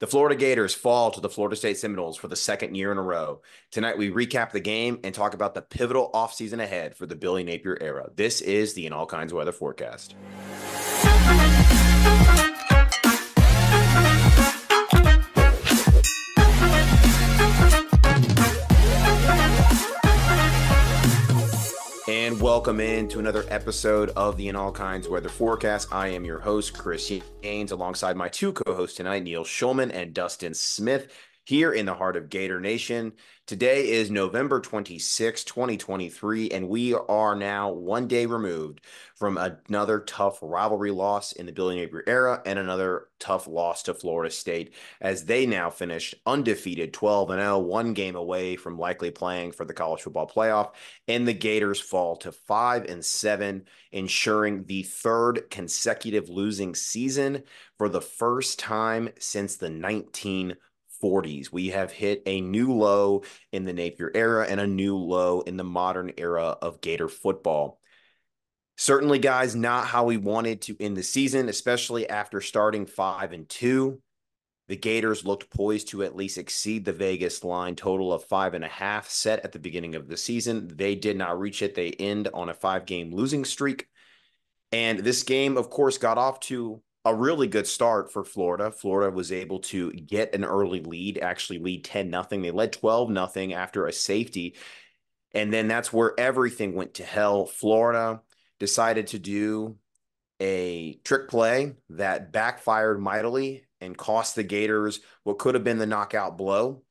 The Florida Gators fall to the Florida State Seminoles for the second year in a row. Tonight, we recap the game and talk about the pivotal offseason ahead for the Billy Napier era. This is the In All Kinds Weather Forecast. Welcome in to another episode of the In All Kinds Weather Forecast. I am your host, Chris Haynes, alongside my two co hosts tonight, Neil Schulman and Dustin Smith here in the heart of Gator Nation. Today is November 26, 2023, and we are now one day removed from another tough rivalry loss in the Billy Napier era and another tough loss to Florida State as they now finish undefeated 12 and 0, one game away from likely playing for the college football playoff, and the Gators fall to 5 and 7, ensuring the third consecutive losing season for the first time since the 19 40s. We have hit a new low in the Napier era and a new low in the modern era of Gator football. Certainly, guys, not how we wanted to end the season, especially after starting five and two. The Gators looked poised to at least exceed the Vegas line total of five and a half set at the beginning of the season. They did not reach it. They end on a five game losing streak. And this game, of course, got off to a really good start for Florida. Florida was able to get an early lead, actually lead 10 nothing. They led 12 nothing after a safety. And then that's where everything went to hell. Florida decided to do a trick play that backfired mightily and cost the Gators what could have been the knockout blow.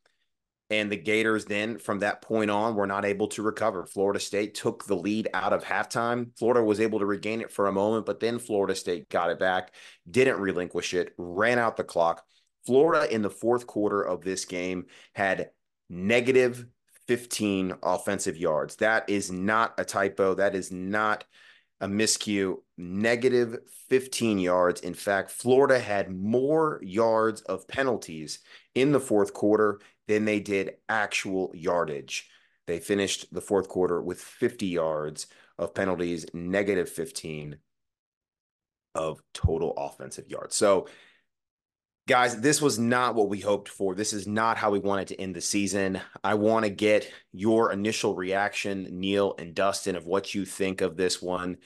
And the Gators then, from that point on, were not able to recover. Florida State took the lead out of halftime. Florida was able to regain it for a moment, but then Florida State got it back, didn't relinquish it, ran out the clock. Florida in the fourth quarter of this game had negative 15 offensive yards. That is not a typo. That is not a miscue. Negative 15 yards. In fact, Florida had more yards of penalties in the fourth quarter than they did actual yardage. They finished the fourth quarter with 50 yards of penalties, negative 15 of total offensive yards. So, guys, this was not what we hoped for. This is not how we wanted to end the season. I want to get your initial reaction, Neil and Dustin, of what you think of this one.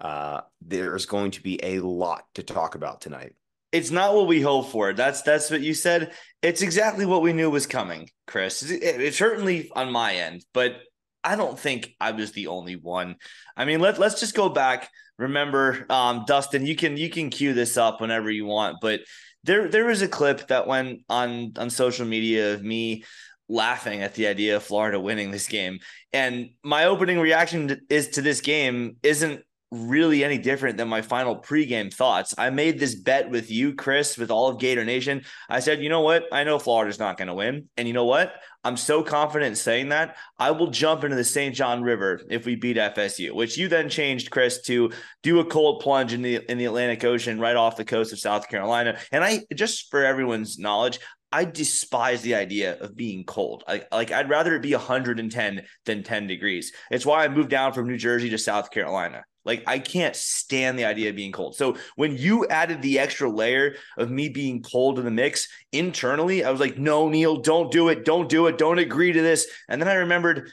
Uh, there's going to be a lot to talk about tonight it's not what we hope for. That's that's what you said. It's exactly what we knew was coming, Chris. It, it's certainly on my end, but I don't think I was the only one. I mean, let let's just go back. Remember, um, Dustin, you can you can cue this up whenever you want, but there there was a clip that went on on social media of me laughing at the idea of Florida winning this game. And my opening reaction is to this game isn't really any different than my final pregame thoughts. I made this bet with you, Chris, with all of Gator Nation. I said, you know what? I know Florida's not going to win. And you know what? I'm so confident in saying that I will jump into the St. John River if we beat FSU, which you then changed, Chris, to do a cold plunge in the in the Atlantic Ocean right off the coast of South Carolina. And I just for everyone's knowledge, I despise the idea of being cold. I, like I'd rather it be 110 than 10 degrees. It's why I moved down from New Jersey to South Carolina. Like I can't stand the idea of being cold. So when you added the extra layer of me being cold in the mix internally, I was like, no, Neil, don't do it. Don't do it. Don't agree to this. And then I remembered,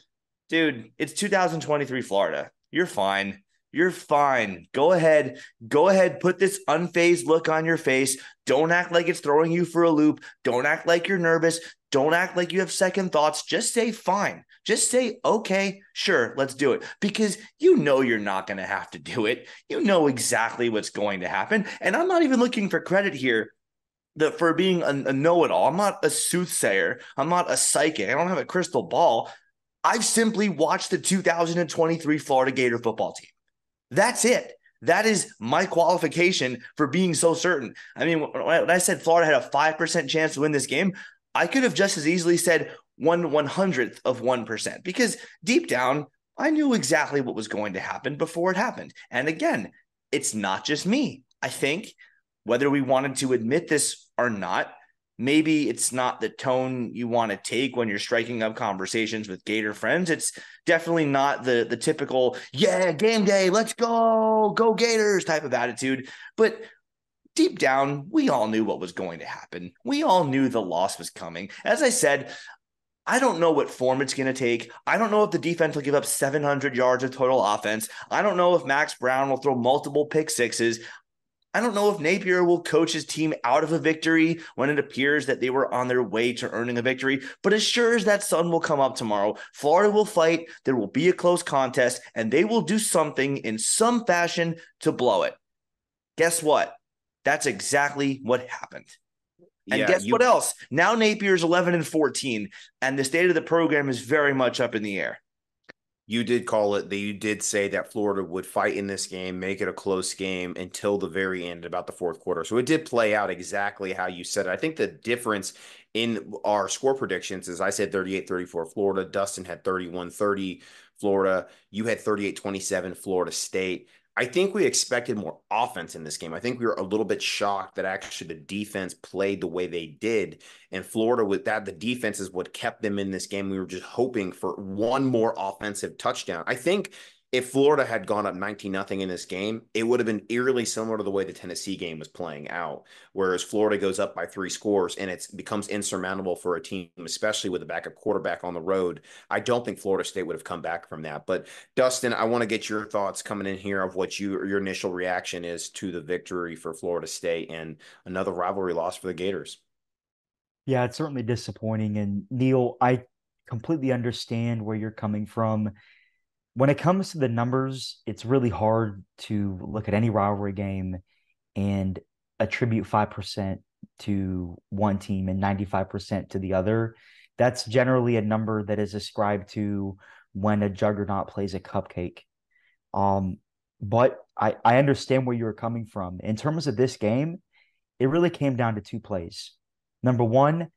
dude, it's 2023 Florida. You're fine. You're fine. Go ahead. Go ahead. Put this unfazed look on your face. Don't act like it's throwing you for a loop. Don't act like you're nervous. Don't act like you have second thoughts. Just say fine. Just say, okay, sure, let's do it. Because you know you're not going to have to do it. You know exactly what's going to happen. And I'm not even looking for credit here that for being a, a know-it-all. I'm not a soothsayer. I'm not a psychic. I don't have a crystal ball. I've simply watched the 2023 Florida Gator football team. That's it. That is my qualification for being so certain. I mean, when I said Florida had a 5% chance to win this game, I could have just as easily said one one hundredth of 1%, because deep down, I knew exactly what was going to happen before it happened. And again, it's not just me. I think whether we wanted to admit this or not, maybe it's not the tone you want to take when you're striking up conversations with Gator friends. It's definitely not the the typical, yeah, game day, let's go, go Gators type of attitude. But deep down, we all knew what was going to happen. We all knew the loss was coming. As I said, I don't know what form it's going to take. I don't know if the defense will give up 700 yards of total offense. I don't know if Max Brown will throw multiple pick sixes. I don't know if Napier will coach his team out of a victory when it appears that they were on their way to earning a victory. But as sure as that sun will come up tomorrow, Florida will fight. There will be a close contest, and they will do something in some fashion to blow it. Guess what? That's exactly what happened. And yeah, guess you, what else? Now Napier's 11 and 14, and the state of the program is very much up in the air. You did call it that you did say that Florida would fight in this game, make it a close game until the very end, about the fourth quarter. So it did play out exactly how you said it. I think the difference in our score predictions is I said 38 34 Florida. Dustin had 31 30 Florida. You had 38 27 Florida State. I think we expected more offense in this game. I think we were a little bit shocked that actually the defense played the way they did. And Florida, with that, the defense is what kept them in this game. We were just hoping for one more offensive touchdown. I think if Florida had gone up 19 nothing in this game, it would have been eerily similar to the way the Tennessee game was playing out. Whereas Florida goes up by three scores and it becomes insurmountable for a team, especially with a backup quarterback on the road. I don't think Florida State would have come back from that. But Dustin, I want to get your thoughts coming in here of what you your initial reaction is to the victory for Florida State and another rivalry loss for the Gators. Yeah, it's certainly disappointing. And Neil, I completely understand where you're coming from when it comes to the numbers, it's really hard to look at any rivalry game and attribute 5% to one team and 95% to the other. That's generally a number that is ascribed to when a juggernaut plays a cupcake. Um, but I, I understand where you're coming from. In terms of this game, it really came down to two plays. Number one,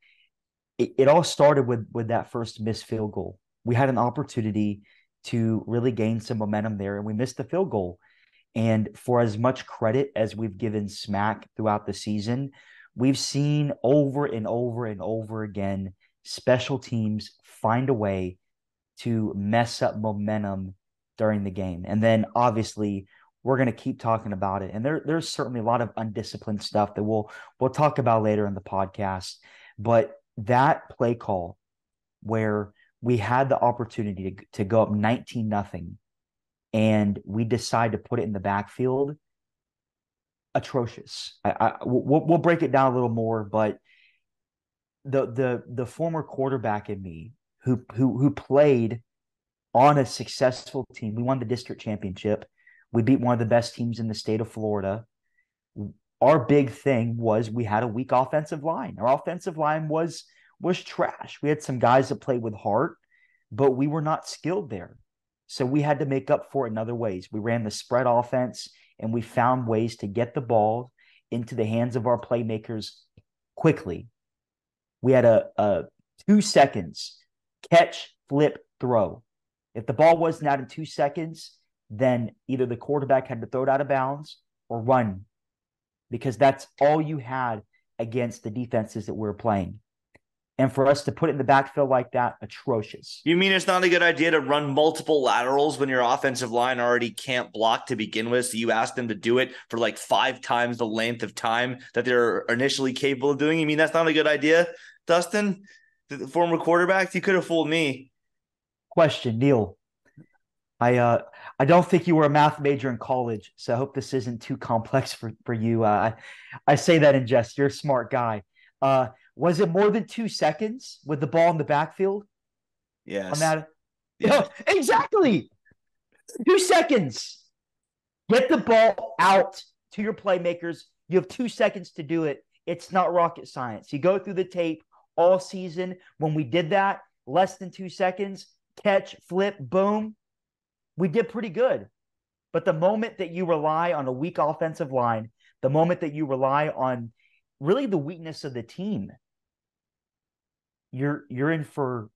it, it all started with with that first missed field goal. We had an opportunity to really gain some momentum there. And we missed the field goal. And for as much credit as we've given Smack throughout the season, we've seen over and over and over again special teams find a way to mess up momentum during the game. And then obviously we're going to keep talking about it. And there, there's certainly a lot of undisciplined stuff that we'll we'll talk about later in the podcast. But that play call where we had the opportunity to, to go up 19 nothing and we decide to put it in the backfield. Atrocious. I, I we'll, we'll break it down a little more but the the the former quarterback in me who who who played on a successful team we won the district championship. We beat one of the best teams in the state of Florida. Our big thing was we had a weak offensive line. Our offensive line was was trash. We had some guys that played with heart, but we were not skilled there. So we had to make up for it in other ways. We ran the spread offense and we found ways to get the ball into the hands of our playmakers quickly. We had a, a two seconds catch, flip, throw. If the ball wasn't out in two seconds, then either the quarterback had to throw it out of bounds or run because that's all you had against the defenses that we were playing. And for us to put it in the backfield like that, atrocious. You mean it's not a good idea to run multiple laterals when your offensive line already can't block to begin with? So you ask them to do it for like five times the length of time that they're initially capable of doing. You mean that's not a good idea, Dustin? The former quarterback, you could have fooled me. Question, Neil. I uh I don't think you were a math major in college, so I hope this isn't too complex for for you. Uh, I I say that in jest. You're a smart guy. Uh, was it more than two seconds with the ball in the backfield? Yes. On that? Yeah. exactly. Two seconds. Get the ball out to your playmakers. You have two seconds to do it. It's not rocket science. You go through the tape all season. When we did that, less than two seconds, catch, flip, boom, we did pretty good. But the moment that you rely on a weak offensive line, the moment that you rely on really the weakness of the team, you're you're in for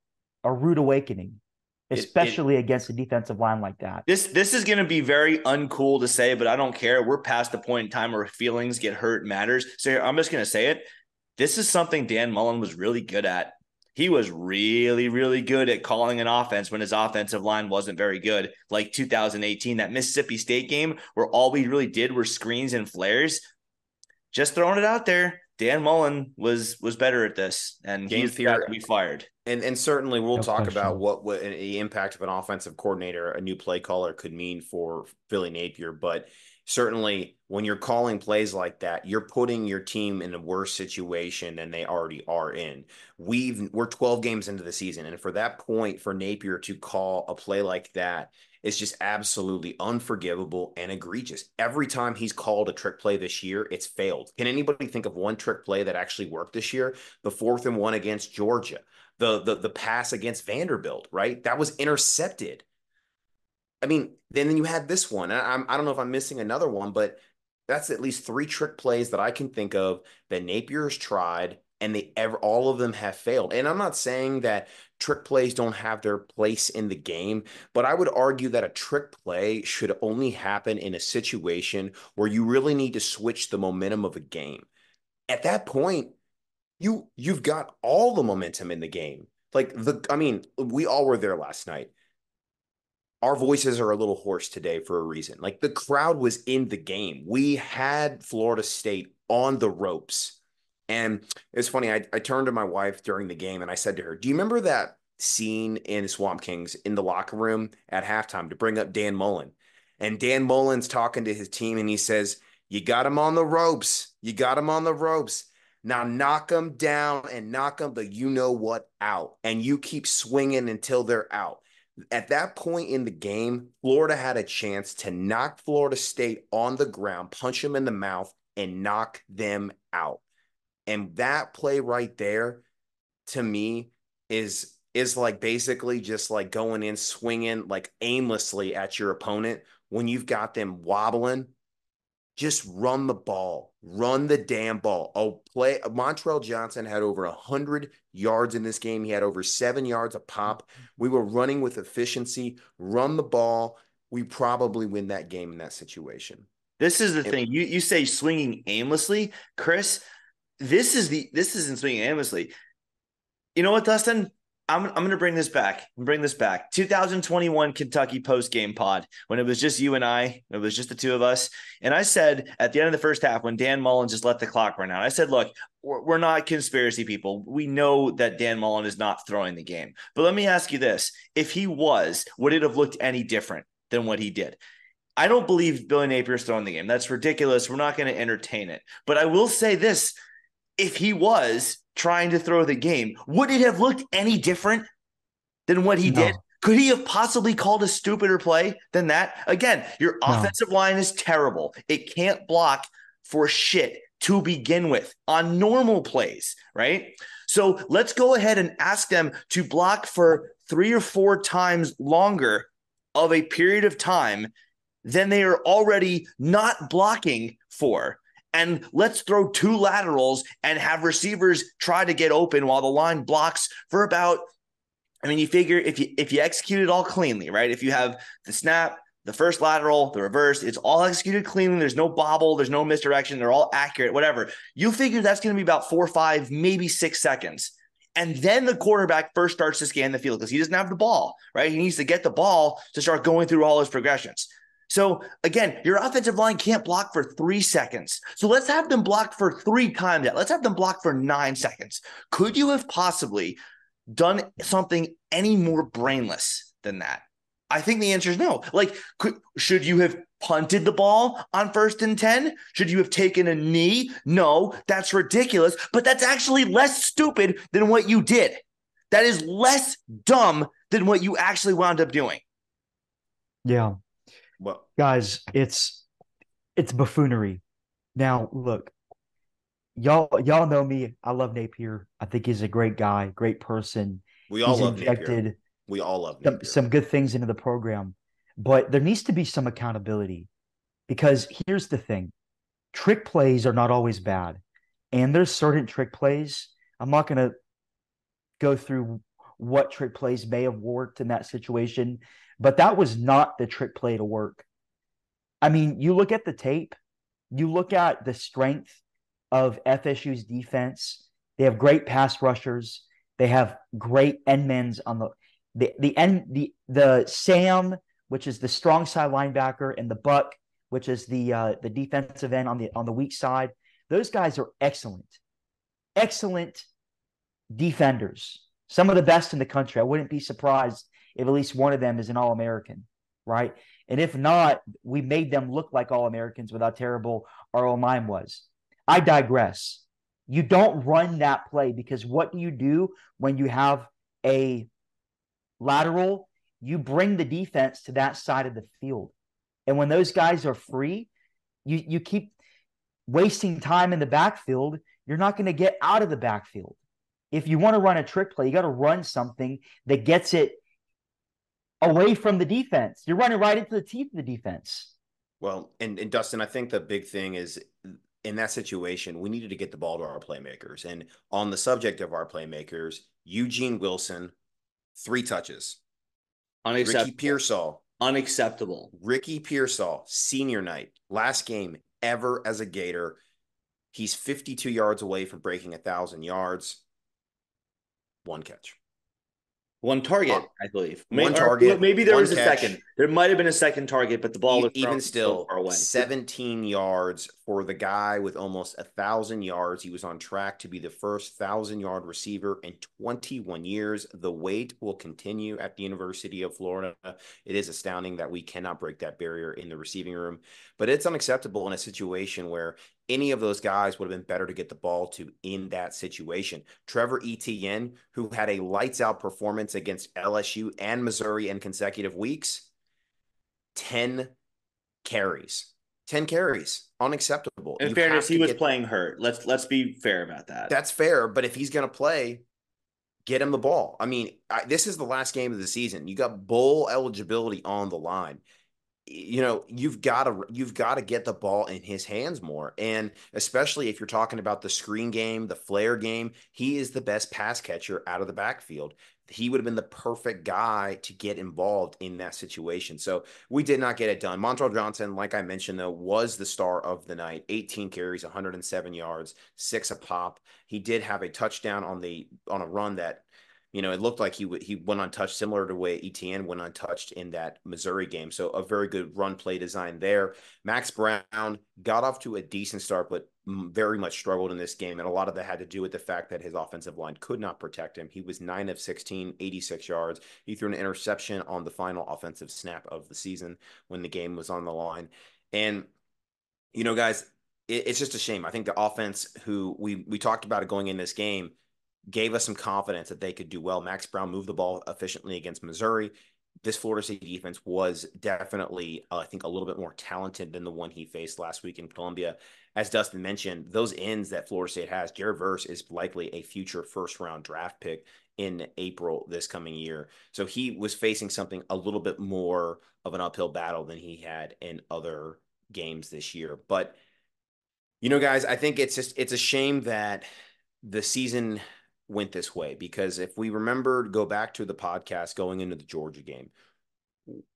a rude awakening, especially it, it, against a defensive line like that. This this is going to be very uncool to say, but I don't care. We're past the point in time where feelings get hurt matters. So I'm just going to say it. This is something Dan Mullen was really good at. He was really, really good at calling an offense when his offensive line wasn't very good, like 2018, that Mississippi State game, where all we really did were screens and flares just throwing it out there. Dan Mullen was was better at this, and Game he's theory. got to be fired. And and certainly we'll No talk question. about what what the impact of an offensive coordinator, a new play caller could mean for Billy Napier, but certainly when you're calling plays like that, you're putting your team in a worse situation than they already are in. We've we're 12 games into the season, and for that point for Napier to call a play like that is just absolutely unforgivable and egregious. Every time he's called a trick play this year, it's failed. Can anybody think of one trick play that actually worked this year? The fourth and one against Georgia the the the pass against Vanderbilt, right? That was intercepted. I mean, then you had this one. I, I'm I don't know if I'm missing another one, but that's at least three trick plays that I can think of that Napier has tried, and they ever all of them have failed. And I'm not saying that trick plays don't have their place in the game, but I would argue that a trick play should only happen in a situation where you really need to switch the momentum of a game. At that point, you you've got all the momentum in the game. Like the I mean, we all were there last night. Our voices are a little hoarse today for a reason. Like the crowd was in the game. We had Florida State on the ropes. And it's funny, I, I turned to my wife during the game and I said to her, Do you remember that scene in Swamp Kings in the locker room at halftime to bring up Dan Mullen? And Dan Mullen's talking to his team and he says, You got him on the ropes. You got him on the ropes. Now knock them down and knock them the you know what out. And you keep swinging until they're out. At that point in the game, Florida had a chance to knock Florida State on the ground, punch them in the mouth, and knock them out. And that play right there, to me, is is like basically just like going in swinging like aimlessly at your opponent when you've got them wobbling just run the ball, run the damn ball. Oh, play. Montrell Johnson had over a hundred yards in this game. He had over seven yards a pop. We were running with efficiency. Run the ball. We probably win that game in that situation. This is the It- thing. You you say swinging aimlessly, Chris. This is the this isn't swinging aimlessly. You know what, Dustin? I'm I'm going to bring this back. Bring this back. 2021 Kentucky post game pod when it was just you and I. It was just the two of us. And I said at the end of the first half when Dan Mullen just let the clock run out, I said, "Look, we're, we're not conspiracy people. We know that Dan Mullen is not throwing the game. But let me ask you this: If he was, would it have looked any different than what he did?" I don't believe Billy Napier's throwing the game. That's ridiculous. We're not going to entertain it. But I will say this if he was trying to throw the game, would it have looked any different than what he No. did? Could he have possibly called a stupider play than that? Again, your No. offensive line is terrible. It can't block for shit to begin with on normal plays, right? So let's go ahead and ask them to block for three or four times longer of a period of time than they are already not blocking for. And let's throw two laterals and have receivers try to get open while the line blocks for about. I mean, you figure if you if you execute it all cleanly, right? If you have the snap, the first lateral, the reverse, it's all executed cleanly. There's no bobble, there's no misdirection, they're all accurate, whatever. You figure that's going to be about four, five, maybe six seconds. And then the quarterback first starts to scan the field because he doesn't have the ball, right? He needs to get the ball to start going through all his progressions. So again, your offensive line can't block for three seconds. So let's have them block for three times that. Let's have them block for nine seconds. Could you have possibly done something any more brainless than that? I think the answer is no. Like, could, should you have punted the ball on first and 10? Should you have taken a knee? No, that's ridiculous, but that's actually less stupid than what you did. That is less dumb than what you actually wound up doing. Yeah. Well, guys it's it's buffoonery. Now look y'all y'all know me. I love napier. I think he's a great guy great person. We all he's love Napier. injected We all love some, some good things into the program. But there needs to be some accountability because here's the thing. Trick plays are not always bad. And there's certain trick plays. I'm not going to go through what trick plays may have worked in that situation but that was not the trick play to work i mean you look at the tape you look at the strength of fsu's defense they have great pass rushers they have great end men's on the the the end the the Sam, which is the strong side linebacker, and the Buck, which is the uh, the defensive end on the on the weak side. Those guys are excellent, excellent defenders. Some of the best in the country. I wouldn't be surprised if at least one of them is an All American, right? And if not, we made them look like All Americans with how terrible our O line was. I digress. You don't run that play because what do you do when you have a lateral? You bring the defense to that side of the field. And when those guys are free, you, you keep wasting time in the backfield. You're not going to get out of the backfield. If you want to run a trick play, you got to run something that gets it away from the defense. You're running right into the teeth of the defense. Well, and, and Dustin, I think the big thing is in that situation, we needed to get the ball to our playmakers. And on the subject of our playmakers, Eugene Wilson, three touches. Unacceptable. Ricky Pearsall. Unacceptable. Ricky Pearsall, senior night, last game ever as a Gator. He's 52 yards away from breaking a thousand yards. One catch. One target, oh, I believe. One maybe, target. Maybe there was a catch. second. There might have been a second target, but the ball was even still far away. 17 yards for the guy with almost a thousand yards. He was on track to be the first thousand yard receiver in 21 years. The wait will continue at the University of Florida. It is astounding that we cannot break that barrier in the receiving room, but it's unacceptable in a situation where any of those guys would have been better to get the ball to in that situation. Trevor Etienne, who had a lights out performance against LSU and Missouri in consecutive weeks, 10 carries. 10 carries, unacceptable. In you fairness, he was get... playing hurt. Let's let's be fair about that. That's fair, but if he's going to play, get him the ball. I mean, I, this is the last game of the season. You got bowl eligibility on the line you know you've got to you've got to get the ball in his hands more and especially if you're talking about the screen game the flare game he is the best pass catcher out of the backfield. He would have been the perfect guy to get involved in that situation so we did not get it done. Montrell johnson like i mentioned though was the star of the night 18 carries 107 yards six a pop. He did have a touchdown on the on a run that you know, it looked like he w- he went untouched, similar to the way Etienne went untouched in that Missouri game. So a very good run play design there. Max Brown got off to a decent start, but very much struggled in this game, and a lot of that had to do with the fact that his offensive line could not protect him. He was nine of 16, 86 yards. He threw an interception on the final offensive snap of the season when the game was on the line, and you know, guys, it, it's just a shame. I think the offense, who we we talked about it going in this game gave us some confidence that they could do well. Max Brown moved the ball efficiently against Missouri. This Florida State defense was definitely, uh, I think, a little bit more talented than the one he faced last week in Columbia. As Dustin mentioned, those ends that Florida State has, Jared Verse is likely a future first round draft pick in April this coming year. So he was facing something a little bit more of an uphill battle than he had in other games this year. But you know, guys, I think it's just it's a shame that the season went this way because if we remember go back to the podcast going into the Georgia game,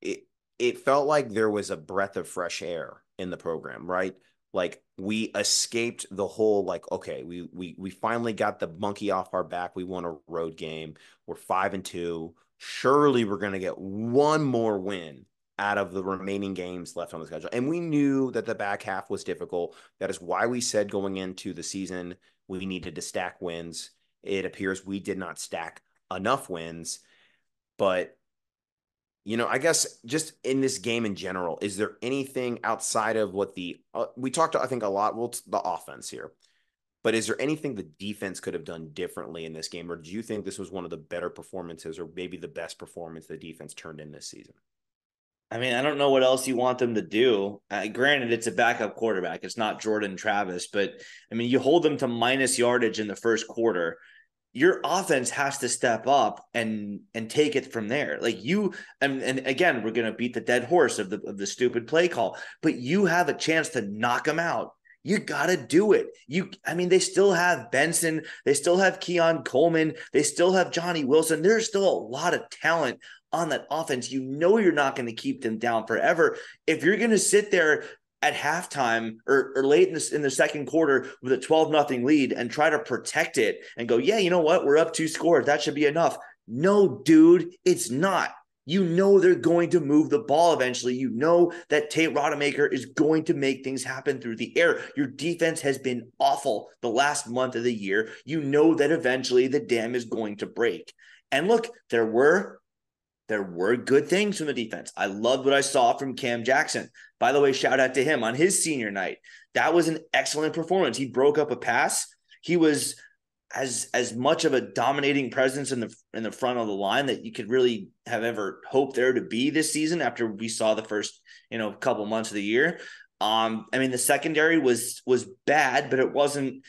it it felt like there was a breath of fresh air in the program, right? Like we escaped the whole like okay, we we we finally got the monkey off our back. We won a road game. We're 5 and 2. Surely we're going to get one more win out of the remaining games left on the schedule. And we knew that the back half was difficult. That is why we said going into the season we needed to stack wins it appears we did not stack enough wins. But, you know, I guess just in this game in general, is there anything outside of what the, uh, we talked, I think, a lot, well, the offense here. But is there anything the defense could have done differently in this game? Or do you think this was one of the better performances or maybe the best performance the defense turned in this season? I mean, I don't know what else you want them to do. Uh, granted, it's a backup quarterback. It's not Jordan Travis, but I mean, you hold them to minus yardage in the first quarter your offense has to step up and and take it from there. Like you and, and again, we're gonna beat the dead horse of the of the stupid play call, but you have a chance to knock them out. You gotta do it. You, I mean, they still have Benson, they still have Keon Coleman, they still have Johnny Wilson. There's still a lot of talent on that offense. You know you're not going to keep them down forever. If you're going to sit there at halftime or, or late in the, in the second quarter with a 12 nothing lead and try to protect it and go, yeah, you know what? We're up two scores. That should be enough. No, dude, it's not. You know they're going to move the ball eventually. You know that Tate Rodemaker is going to make things happen through the air. Your defense has been awful the last month of the year. You know that eventually the dam is going to break. And look, there were there were good things from the defense. I loved what I saw from Cam Jackson. By the way, shout out to him on his senior night. That was an excellent performance. He broke up a pass. He was as as much of a dominating presence in the in the front of the line that you could really have ever hoped there to be this season after we saw the first you know couple months of the year. Um, I mean the secondary was was bad, but it wasn't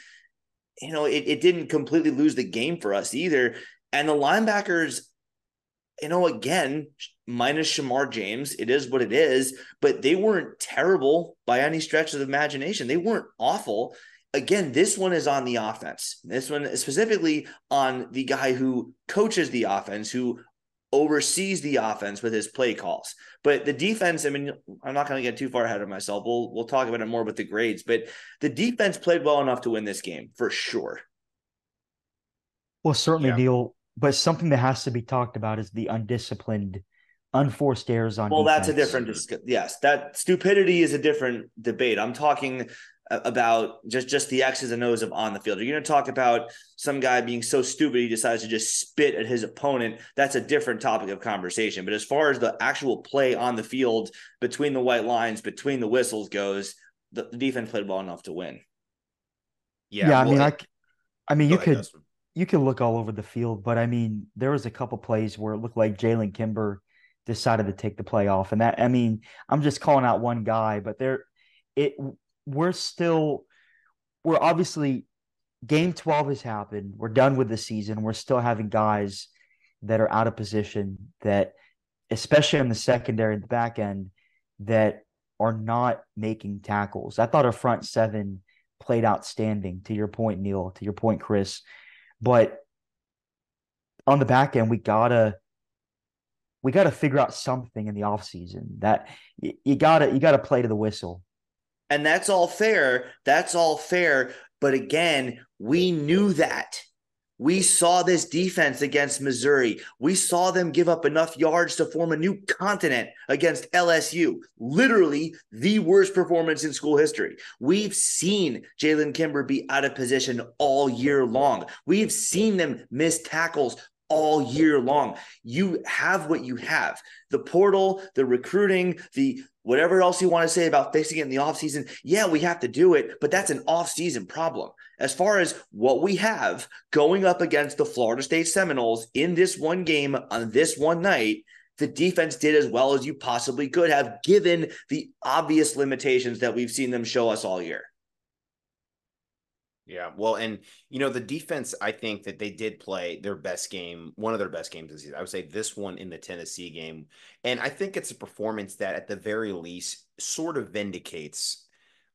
you know it, it didn't completely lose the game for us either. And the linebackers, you know, again, minus Shamar James, it is what it is, but they weren't terrible by any stretch of the imagination. They weren't awful again, this one is on the offense. This one is specifically on the guy who coaches the offense, who oversees the offense with his play calls. But the defense, I mean, I'm not going to get too far ahead of myself. We'll we'll talk about it more with the grades, but the defense played well enough to win this game for sure. Well, certainly, yeah. Neil. But something that has to be talked about is the undisciplined, unforced errors on. Well, defense. that's a different. Yes, that stupidity is a different debate. I'm talking about just just the X's and O's of on the field. You're going to talk about some guy being so stupid he decides to just spit at his opponent. That's a different topic of conversation. But as far as the actual play on the field between the white lines, between the whistles goes, the, the defense played well enough to win. Yeah, yeah. I mean, I, I mean, you could Dustin. You can look all over the field, but I mean, there was a couple plays where it looked like Jalen Kimber decided to take the play off, and that I mean, I'm just calling out one guy, but there it we're still we're obviously game 12 has happened. We're done with the season. We're still having guys that are out of position that especially on the secondary and the back end that are not making tackles. I thought our front seven played outstanding to your point, Neil, to your point, Chris. But on the back end, we gotta we gotta figure out something in the offseason that you, you gotta you gotta play to the whistle. And that's all fair. That's all fair. But again, we knew that. We saw this defense against Missouri. We saw them give up enough yards to form a new continent against LSU. Literally the worst performance in school history. We've seen Jalen Kimber be out of position all year long. We've seen them miss tackles all year long. You have what you have the portal, the recruiting, the whatever else you want to say about fixing it in the offseason. Yeah, we have to do it, but that's an offseason problem. As far as what we have going up against the Florida State Seminoles in this one game on this one night, the defense did as well as you possibly could have given the obvious limitations that we've seen them show us all year. Yeah, well, and you know the defense. I think that they did play their best game, one of their best games this season. I would say this one in the Tennessee game, and I think it's a performance that, at the very least, sort of vindicates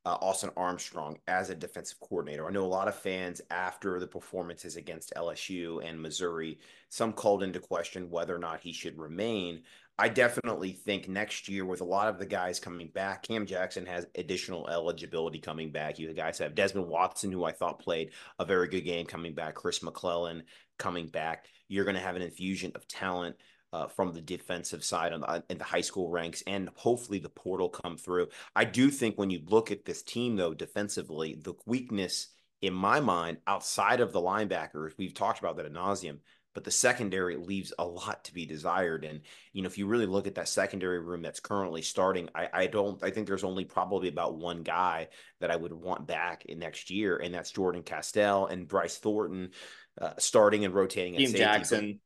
uh, Austin Armstrong as a defensive coordinator. I know a lot of fans after the performances against LSU and Missouri, some called into question whether or not he should remain. I definitely think next year, with a lot of the guys coming back, Cam Jackson has additional eligibility coming back. You guys have Desmond Watson, who I thought played a very good game coming back, Chris McClellan coming back. You're going to have an infusion of talent. Uh, from the defensive side on the, in the high school ranks, and hopefully the portal come through. I do think when you look at this team, though, defensively, the weakness in my mind, outside of the linebackers, we've talked about that at nauseum but the secondary leaves a lot to be desired. And, you know, if you really look at that secondary room that's currently starting, I, I don't, I think there's only probably about one guy that I would want back in next year, and that's Jordan Castell and Bryce Thornton uh, starting and rotating at safety. Jackson.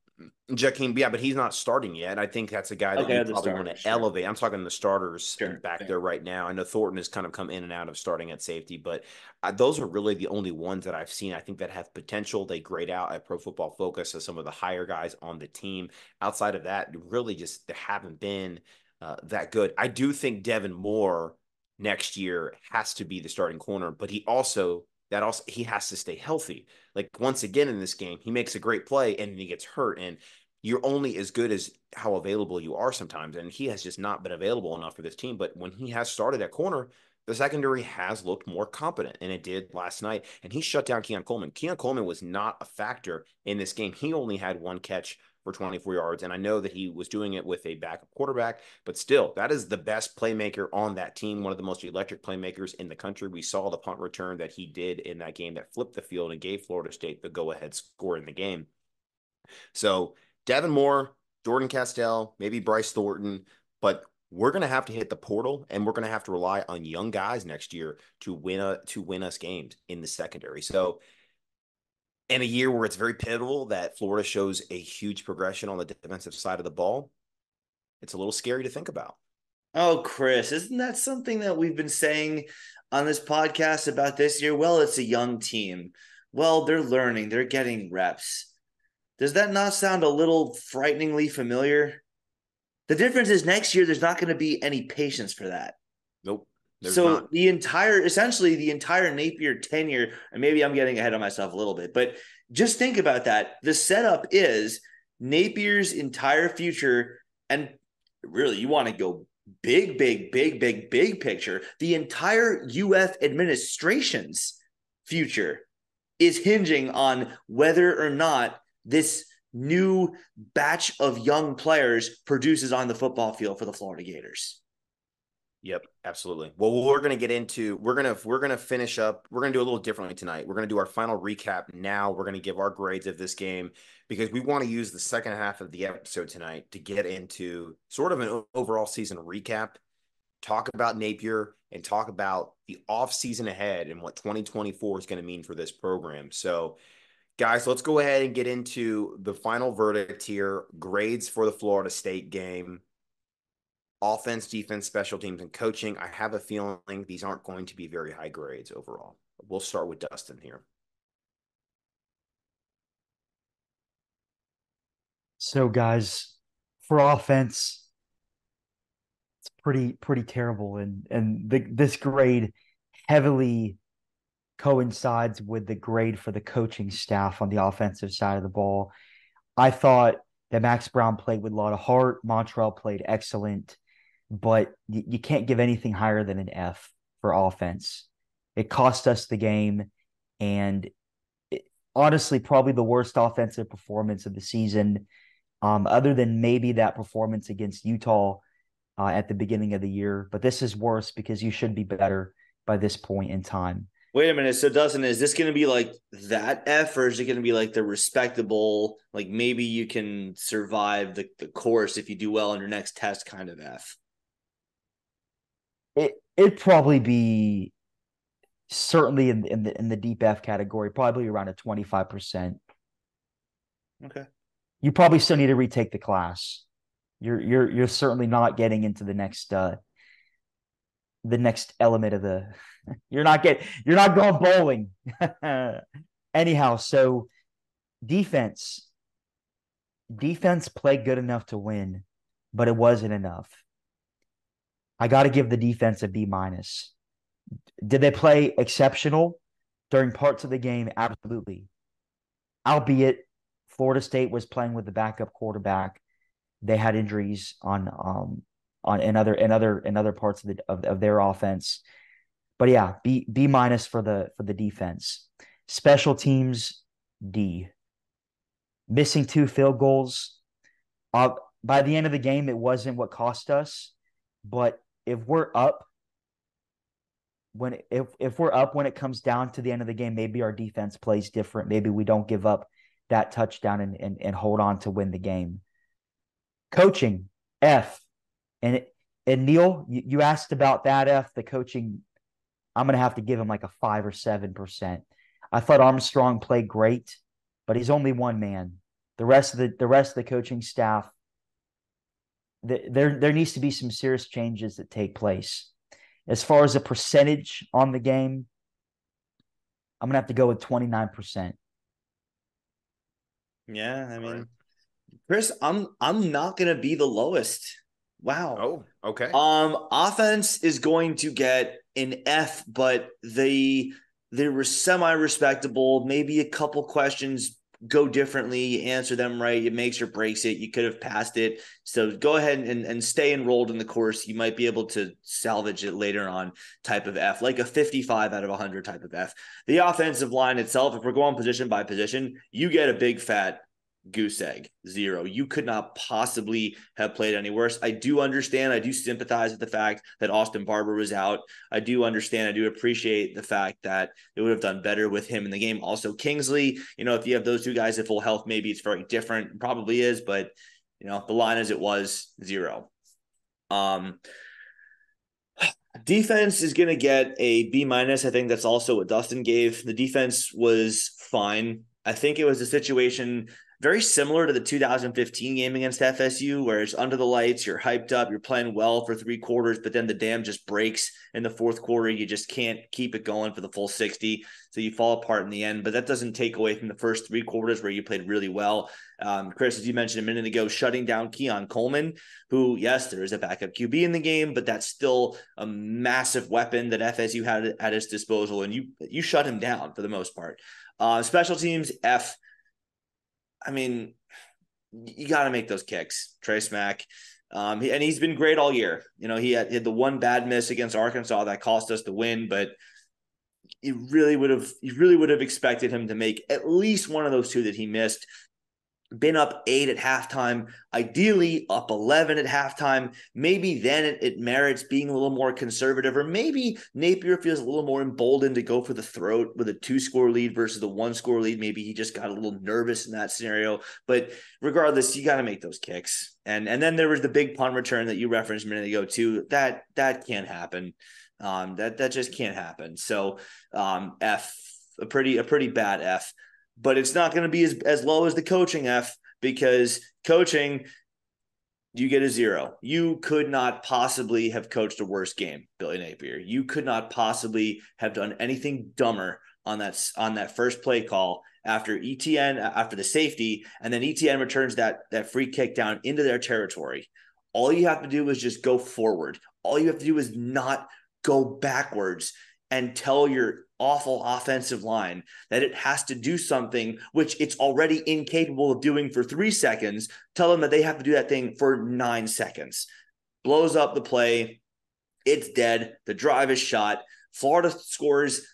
Jakeem, yeah, but he's not starting yet. I think that's a guy that okay, you probably want to sure. elevate. I'm talking the starters sure, back fair. there right now. I know Thornton has kind of come in and out of starting at safety, but uh, those are really the only ones that I've seen. I think that have potential. They grade out at Pro Football Focus as some of the higher guys on the team. Outside of that, really just they haven't been uh, that good. I do think Devin Moore next year has to be the starting corner, but he also that also he has to stay healthy. Like once again in this game, he makes a great play and he gets hurt, and you're only as good as how available you are sometimes. And he has just not been available enough for this team. But when he has started at corner, the secondary has looked more competent, and it did last night. And he shut down Keon Coleman. Keon Coleman was not a factor in this game. He only had one catch for 24 yards. And I know that he was doing it with a backup quarterback, but still, that is the best playmaker on that team, one of the most electric playmakers in the country. We saw the punt return that he did in that game that flipped the field and gave Florida State the go ahead score in the game. So, Devin Moore, Jordan Castell, maybe Bryce Thornton, but we're going to have to hit the portal and we're going to have to rely on young guys next year to win a to win us games in the secondary. So in a year where it's very pivotal that Florida shows a huge progression on the defensive side of the ball, it's a little scary to think about. Oh, Chris, isn't that something that we've been saying on this podcast about this year? Well, it's a young team. Well, they're learning, they're getting reps. Does that not sound a little frighteningly familiar? The difference is next year there's not going to be any patience for that. Nope. So not. the entire, essentially the entire Napier tenure, and maybe I'm getting ahead of myself a little bit, but just think about that. The setup is Napier's entire future, and really, you want to go big, big, big, big, big picture. The entire UF administration's future is hinging on whether or not this new batch of young players produces on the football field for the Florida Gators. Yep, absolutely. Well, we're going to get into we're going to we're going to finish up. We're going to do a little differently tonight. We're going to do our final recap now. We're going to give our grades of this game because we want to use the second half of the episode tonight to get into sort of an overall season recap, talk about Napier and talk about the off season ahead and what 2024 is going to mean for this program. So, Guys, let's go ahead and get into the final verdict here. Grades for the Florida State game. Offense, defense, special teams, and coaching. I have a feeling these aren't going to be very high grades overall. We'll start with Dustin here. So, guys, for offense, it's pretty pretty terrible, and and the, this grade heavily coincides with the grade for the coaching staff on the offensive side of the ball. I thought that Max Brown played with a lot of heart. Montrell played excellent, but you, can't give anything higher than an F for offense. It cost us the game, and it, honestly, probably the worst offensive performance of the season, um, other than maybe that performance against Utah uh, at the beginning of the year. But this is worse because you should be better by this point in time. Wait a minute. So, Dustin, is this going to be like that F, or is it going to be like the respectable, like maybe you can survive the, the course if you do well on your next test kind of F? It it'd probably be certainly in in the in the deep F category, probably around a twenty five percent. Okay. You probably still need to retake the class. You're you're you're certainly not getting into the next uh the next element of the you're not getting you're not going bowling. Anyhow, so defense defense played good enough to win, but it wasn't enough. I got to give the defense a B minus. Did they play exceptional during parts of the game? Absolutely. Albeit Florida State was playing with the backup quarterback. They had injuries on um on in other in other in other parts of the of, of their offense. But yeah, B B minus for the for the defense. Special teams D. Missing two field goals. Uh, by the end of the game, it wasn't what cost us. But if we're up, when if if we're up when it comes down to the end of the game, maybe our defense plays different. Maybe we don't give up that touchdown and and, and hold on to win the game. Coaching F, and and Neil, you, you asked about that F, the coaching I'm to have to give him like a five or seven percent. I thought Armstrong played great, but he's only one man. The rest of the the rest of the coaching staff, the, there there needs to be some serious changes that take place. As far as a percentage on the game, I'm gonna have to go with 29 percent. Yeah, I mean, Chris, I'm I'm not gonna be the lowest. Wow. Oh, okay. Um, offense is going to get an F, but they they were semi respectable. Maybe a couple questions go differently. You answer them right. It makes or breaks it. You could have passed it. So go ahead and, and stay enrolled in the course. You might be able to salvage it later on type of F, like a 55 out of 100 type of F. The offensive line itself, if we're going position by position, you get a big fat goose egg zero. You could not possibly have played any worse. I do understand. I do sympathize with the fact that austin barber was out. I do understand. I do appreciate the fact that they would have done better with him in the game. Also kingsley you know if you have those two guys at full health maybe it's very different. Probably is but you know the line as it was zero. Um defense is going to get a b minus. I think that's also what dustin gave. The defense was fine. I think it was a situation very similar to the 2015 game against FSU, where it's under the lights, you're hyped up, you're playing well for three quarters, but then the dam just breaks in the fourth quarter. You just can't keep it going for the full 60. So you fall apart in the end, but that doesn't take away from the first three quarters where you played really well. Um, Chris, as you mentioned a minute ago, shutting down Keon Coleman, who, yes, there is a backup QB in the game, but that's still a massive weapon that FSU had at its disposal. And you, you shut him down for the most part. Uh, special teams, F. I mean, you got to make those kicks, Trey Smack. Um, and he's been great all year. You know, he had, he had, the one bad miss against Arkansas that cost us the win, but you really would have you really would have expected him to make at least one of those two that he missed been up eight at halftime, ideally up 11 at halftime. Maybe then it, it, merits being a little more conservative, or maybe Napier feels a little more emboldened to go for the throat with a two score lead versus the one score lead. Maybe he just got a little nervous in that scenario. But regardless, you got to make those kicks. And and then there was the big punt return that you referenced a minute ago too. That that can't happen. Um, that that just can't happen. So um, F a pretty a pretty bad F but it's not going to be as, as low as the coaching F because coaching, you get a zero. You could not possibly have coached a worse game, Billy Napier. You could not possibly have done anything dumber on that on that first play call after Etienne after the safety, and then Etienne returns that that free kick down into their territory. All you have to do is just go forward. All you have to do is not go backwards and tell your awful offensive line that it has to do something which it's already incapable of doing for three seconds, tell them that they have to do that thing for nine seconds. Blows up the play. It's dead. The drive is shot. Florida scores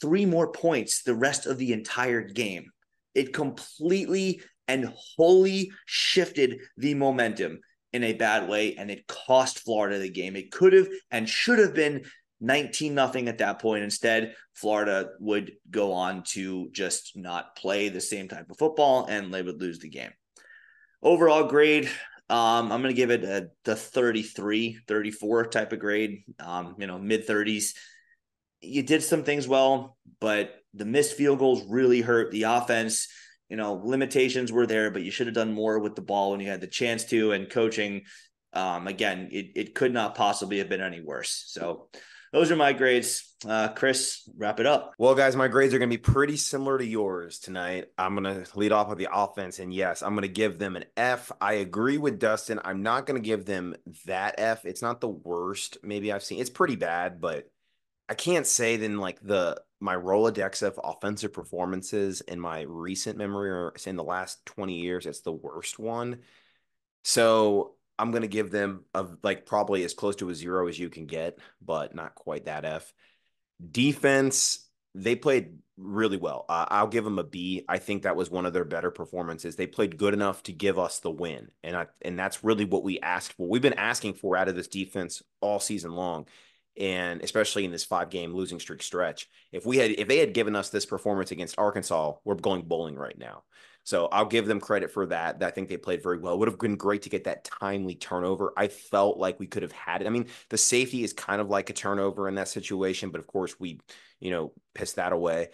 three more points the rest of the entire game. It completely and wholly shifted the momentum in a bad way, and it cost Florida the game. It could have and should have been 19 nothing at that point. Instead, Florida would go on to just not play the same type of football and they would lose the game. Overall grade, um, I'm going to give it a the 33, 34 type of grade, um, you know, mid 30s. You did some things well, but the missed field goals really hurt the offense. You know, limitations were there, but you should have done more with the ball when you had the chance to. And coaching, um, again, it, it could not possibly have been any worse. So those are my grades. Uh, Chris, wrap it up. Well, guys, my grades are going to be pretty similar to yours tonight. I'm going to lead off with the offense, and yes, I'm going to give them an F. I agree with Dustin. I'm not going to give them that F. It's not the worst. Maybe I've seen. It's pretty bad, but I can't say then like the my Rolodex of offensive performances in my recent memory or in the last 20 years, it's the worst one. So I'm going to give them a, like probably as close to a zero as you can get, but not quite that F. Defense, they played really well. Uh, I'll give them a B. I think that was one of their better performances. They played good enough to give us the win, and I, and that's really what we asked for. We've been asking for out of this defense all season long, and especially in this five game losing streak stretch. If we had if they had given us this performance against Arkansas, we're going bowling right now. So I'll give them credit for that. I think they played very well. It would have been great to get that timely turnover. I felt like we could have had it. I mean, the safety is kind of like a turnover in that situation, but of course we, you know, pissed that away.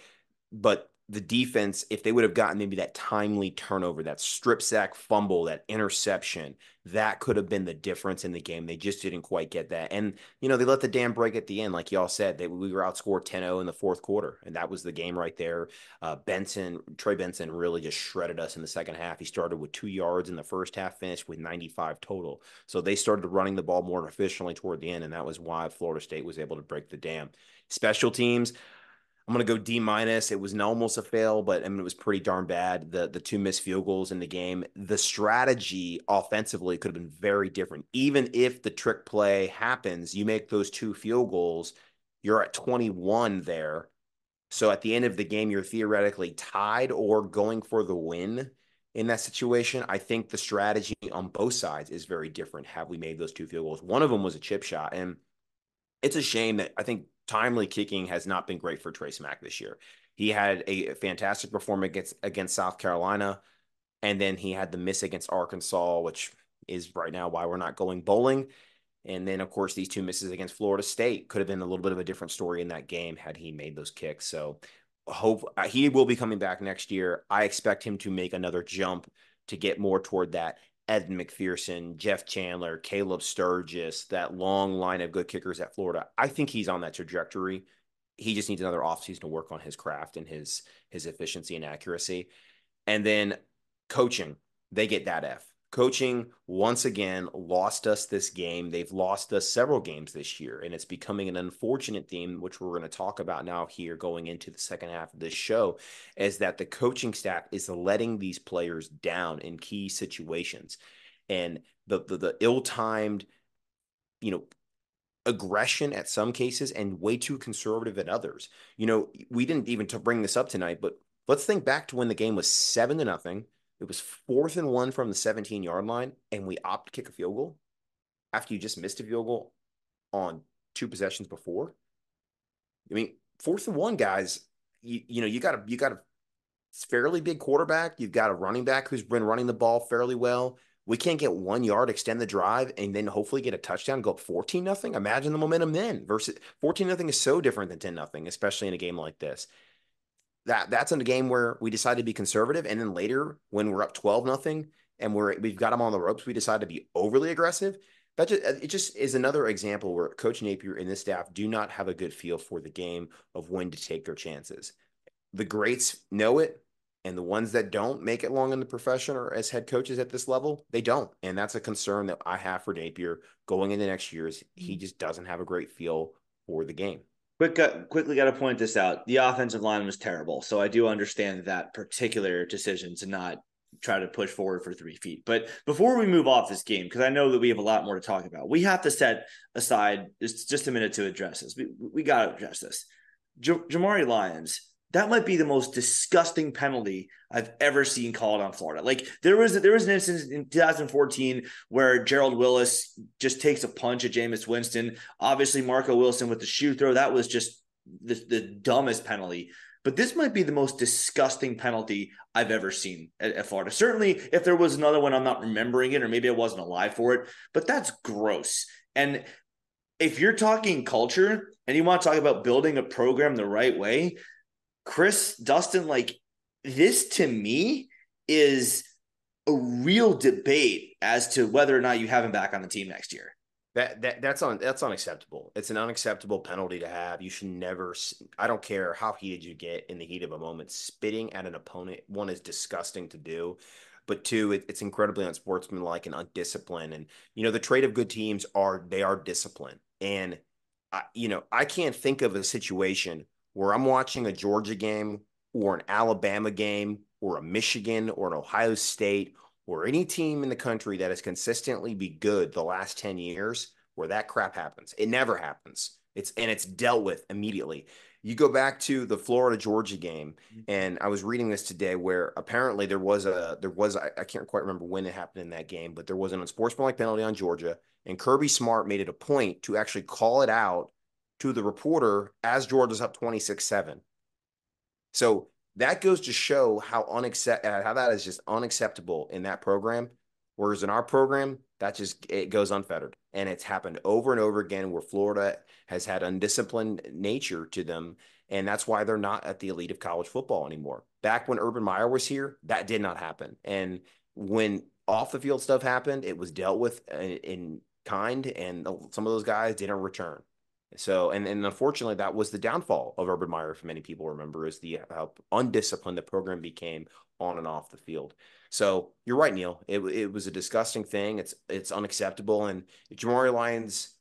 But the defense, if they would have gotten maybe that timely turnover, that strip sack fumble, that interception, that could have been the difference in the game. They just didn't quite get that. And, you know, they let the dam break at the end. Like y'all said, they, we were outscored 10 0 in the fourth quarter. And that was the game right there. Uh, Benson, Trey Benson really just shredded us in the second half. He started with two yards in the first half, finished with 95 total. So they started running the ball more efficiently toward the end. And that was why Florida State was able to break the dam. Special teams, I'm gonna go D minus. It was almost a fail, but I mean it was pretty darn bad. The the two missed field goals in the game. The strategy offensively could have been very different. Even if the trick play happens, you make those two field goals, you're at 21 there. So at the end of the game, you're theoretically tied or going for the win. in that situation. I think the strategy on both sides is very different. Have we made those two field goals? One of them was a chip shot. And it's a shame that I think timely kicking has not been great for Trey Smack this year. He had a fantastic performance against, against South Carolina. And then he had the miss against Arkansas, which is right now why we're not going bowling. And then, of course, these two misses against Florida State could have been a little bit of a different story in that game had he made those kicks. So, hope uh, he will be coming back next year. I expect him to make another jump to get more toward that Ed McPherson, Jeff Chandler, Caleb Sturgis, that long line of good kickers at Florida. I think he's on that trajectory. He just needs another offseason to work on his craft and his his efficiency and accuracy. And then coaching, they get that F. Coaching once again lost us this game. They've lost us several games this year, and it's becoming an unfortunate theme, which we're going to talk about now here going into the second half of this show, is that the coaching staff is letting these players down in key situations. And the the, the ill-timed, you know, aggression at some cases and way too conservative at others. You know, we didn't even to bring this up tonight, but let's think back to when the game was seven to nothing it was fourth and one from the 17 yard line, and we opt to kick a field goal after you just missed a field goal on two possessions before. I mean, fourth and one, guys, you, you know, you got a you got a fairly big quarterback. You've got a running back who's been running the ball fairly well. We can't get one yard, extend the drive, and then hopefully get a touchdown, go up 14 nothing. Imagine the momentum then versus 14 nothing is so different than 10 nothing, especially in a game like this that that's in a game where we decide to be conservative, and then later when we're up twelve nothing and we're we've got them on the ropes, we decide to be overly aggressive. That just it just is another example where Coach Napier and this staff do not have a good feel for the game of when to take their chances. The greats know it, and the ones that don't make it long in the profession or as head coaches at this level, they don't. And that's a concern that I have for Napier going into next year is he mm-hmm. just doesn't have a great feel for the game. Quick, uh, quickly got to point this out. The offensive line was terrible, so I do understand that particular decision to not try to push forward for three feet. But before we move off this game, because I know that we have a lot more to talk about, we have to set aside just, just a minute to address this. We, we got to address this. J- Jamari Lyons that might be the most disgusting penalty I've ever seen called on Florida. Like there was there was an instance in 2014 where Gerald Willis just takes a punch at Jameis Winston. Obviously, Marco Wilson with the shoe throw that was just the, the dumbest penalty. But this might be the most disgusting penalty I've ever seen at, at Florida. Certainly, if there was another one, I'm not remembering it, or maybe I wasn't alive for it. But that's gross. And if you're talking culture and you want to talk about building a program the right way, Chris, Dustin, like this to me is a real debate as to whether or not you have him back on the team next year. That, that that's on that's unacceptable. It's an unacceptable penalty to have. You should never. I don't care how heated you get in the heat of a moment. Spitting at an opponent, one is disgusting to do, but two, it, it's incredibly unsportsmanlike and undisciplined. And you know the trait of good teams are they are disciplined. And I, you know I can't think of a situation where I'm watching a Georgia game or an Alabama game or a Michigan or an Ohio State or any team in the country that has consistently be good the last 10 years where that crap happens. It never happens. It's and it's dealt with immediately. You go back to the Florida Georgia game, mm-hmm. and I was reading this today where apparently there was a there was I, I can't quite remember when it happened in that game, but there was an unsportsmanlike penalty on Georgia, and Kirby Smart made it a point to actually call it out to the reporter as Georgia's up 26 7. So that goes to show how unaccept uh, how that is just unacceptable in that program. Whereas in our program, that just it goes unfettered. And it's happened over and over again where Florida has had undisciplined nature to them. And that's why they're not at the elite of college football anymore. Back when Urban Meyer was here, that did not happen. And when off the field stuff happened, it was dealt with uh, in kind, and some of those guys didn't return. So, and, and unfortunately, that was the downfall of Urban Meyer, if many people remember, is the how undisciplined the program became on and off the field. So you're right, Neil. It, it was a disgusting thing. It's it's unacceptable. And Jamari Lyons,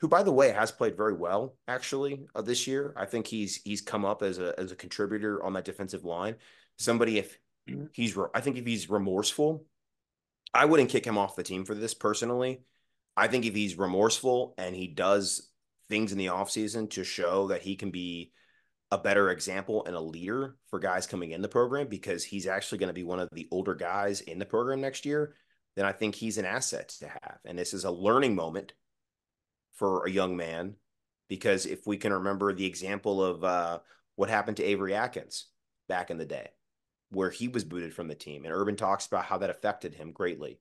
who by the way has played very well actually uh, this year, I think he's he's come up as a as a contributor on that defensive line. Somebody if mm-hmm. he's I think if he's remorseful, I wouldn't kick him off the team for this personally. I think if he's remorseful and he does things in the offseason to show that he can be a better example and a leader for guys coming in the program because he's actually going to be one of the older guys in the program next year, then I think he's an asset to have. And this is a learning moment for a young man because if we can remember the example of uh, what happened to Avery Atkins back in the day, where he was booted from the team, and Urban talks about how that affected him greatly.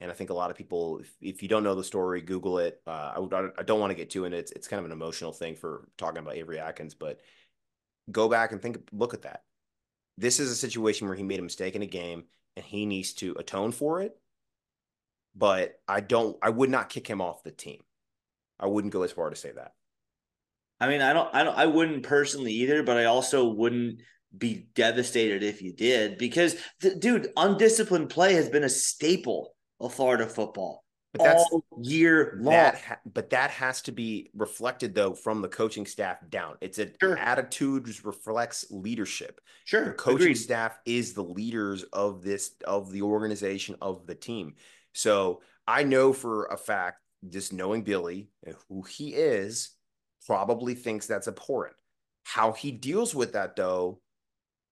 And I think a lot of people, if, if you don't know the story, Google it. Uh, I, I don't want to get too into it. It's, it's kind of an emotional thing for talking about Avery Atkins, but go back and think, look at that. This is a situation where he made a mistake in a game and he needs to atone for it. But I don't, I would not kick him off the team. I wouldn't go as far to say that. I mean, I don't, I don't, I wouldn't personally either, but I also wouldn't be devastated if you did because, th- dude, undisciplined play has been a staple of Florida football but that's all year long. That ha- but that has to be reflected though from the coaching staff down. It's a sure. attitude reflects leadership. Sure, the coaching Agreed. staff is the leaders of this of the organization of the team. So I know for a fact, just knowing Billy and who he is, probably thinks that's abhorrent. How he deals with that, though,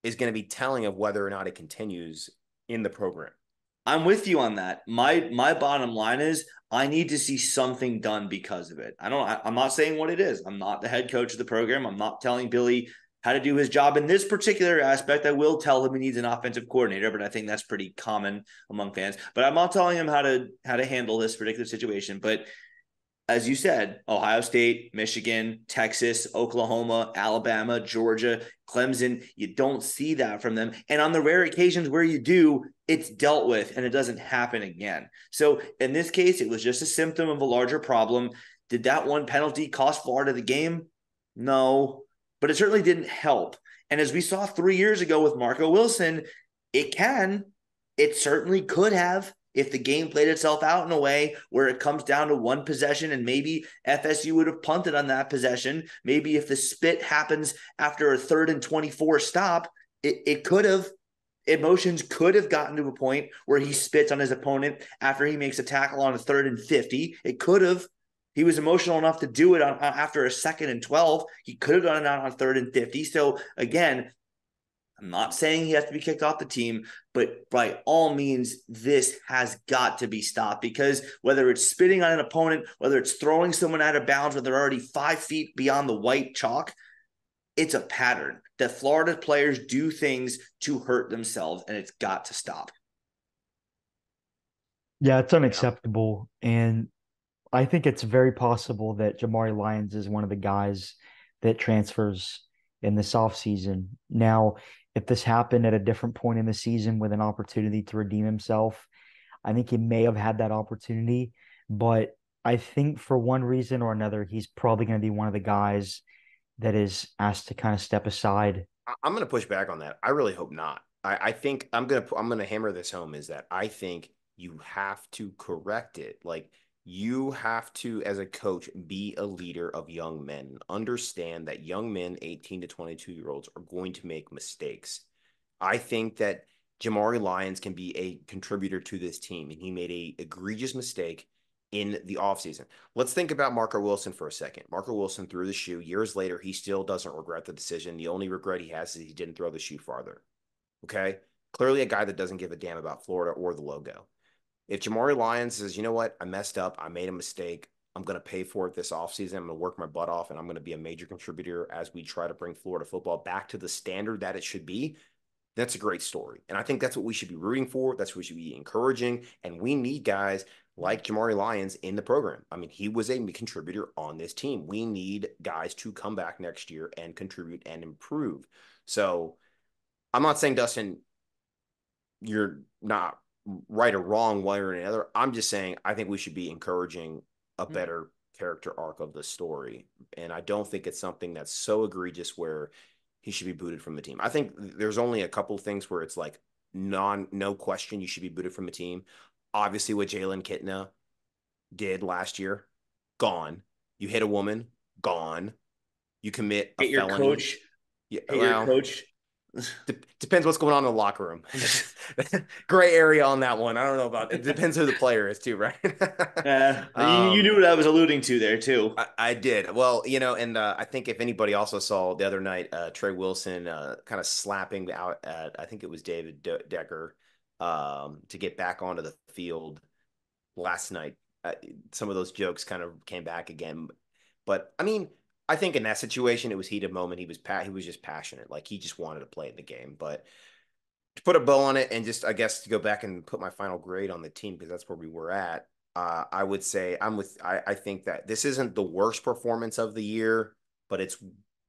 is going to be telling of whether or not it continues in the program. I'm with you on that. My my bottom line is I need to see something done because of it. I don't I, I'm not saying what it is. I'm not the head coach of the program. I'm not telling Billy how to do his job in this particular aspect. I will tell him he needs an offensive coordinator, but I think that's pretty common among fans. But I'm not telling him how to how to handle this particular situation. But as you said, Ohio State, Michigan, Texas, Oklahoma, Alabama, Georgia, Clemson, you don't see that from them. And on the rare occasions where you do, it's dealt with and it doesn't happen again. So in this case, it was just a symptom of a larger problem. Did that one penalty cost Florida the game? No, but it certainly didn't help. And as we saw three years ago with Marco Wilson, it can, it certainly could have if the game played itself out in a way where it comes down to one possession and maybe FSU would have punted on that possession. Maybe if the spit happens after a third and 24 stop, it, it could have. Emotions could have gotten to a point where he spits on his opponent after he makes a tackle on a third and 50. It could have. He was emotional enough to do it on, uh, after a second and 12. He could have done it on third and 50. So, again, I'm not saying he has to be kicked off the team, but by all means, this has got to be stopped because whether it's spitting on an opponent, whether it's throwing someone out of bounds when they're already five feet beyond the white chalk, it's a pattern that Florida players do things to hurt themselves, and it's got to stop. Yeah, it's unacceptable. And I think it's very possible that Jamari Lyons is one of the guys that transfers in this offseason. Now, if this happened at a different point in the season with an opportunity to redeem himself, I think he may have had that opportunity. But I think for one reason or another, he's probably going to be one of the guys that is asked to kind of step aside. I'm going to push back on that. I really hope not. I, I think I'm going to I'm going to hammer this home is that I think you have to correct it. Like you have to, as a coach, be a leader of young men. Understand that young men, 18 to 22 year olds, are going to make mistakes. I think that Jamari Lyons can be a contributor to this team, and he made a egregious mistake in the offseason. Let's think about Marco Wilson for a second. Marco Wilson threw the shoe. Years later, he still doesn't regret the decision. The only regret he has is he didn't throw the shoe farther. Okay. Clearly, a guy that doesn't give a damn about Florida or the logo. If Jamari Lyons says, you know what, I messed up, I made a mistake, I'm going to pay for it this offseason. I'm going to work my butt off and I'm going to be a major contributor as we try to bring Florida football back to the standard that it should be. That's a great story. And I think that's what we should be rooting for. That's what we should be encouraging. And we need guys like Jamari Lyons in the program. I mean, he was a contributor on this team. We need guys to come back next year and contribute and improve. So I'm not saying, Dustin, you're not right or wrong one or another. I'm just saying I think we should be encouraging a hmm. better mm-hmm. character arc of the story, and I don't think it's something that's so egregious where he should be booted from the team. I think there's only a couple things where it's like non no question you should be booted from the team. Obviously, what Jalen Kitna did last year, gone. You hit a woman, gone. You commit a hit your felony. coach. Yeah, hit well, your coach depends what's going on in the locker room. Gray area on that one. I don't know about it. Depends who the player is too, right? yeah, um, you, knew what I was alluding to there too. I, I did. Well, you know, and uh, I think if anybody also saw the other night, uh, Trey Wilson uh, kind of slapping out at I think it was David De- Decker um, to get back onto the field last night. Uh, some of those jokes kind of came back again, but I mean I think in that situation, it was heated moment. He was pa- he was just passionate, like he just wanted to play in the game. But to put a bow on it, and just I guess to go back and put my final grade on the team because that's where we were at. Uh, I would say I'm with. I, I think that this isn't the worst performance of the year, but it's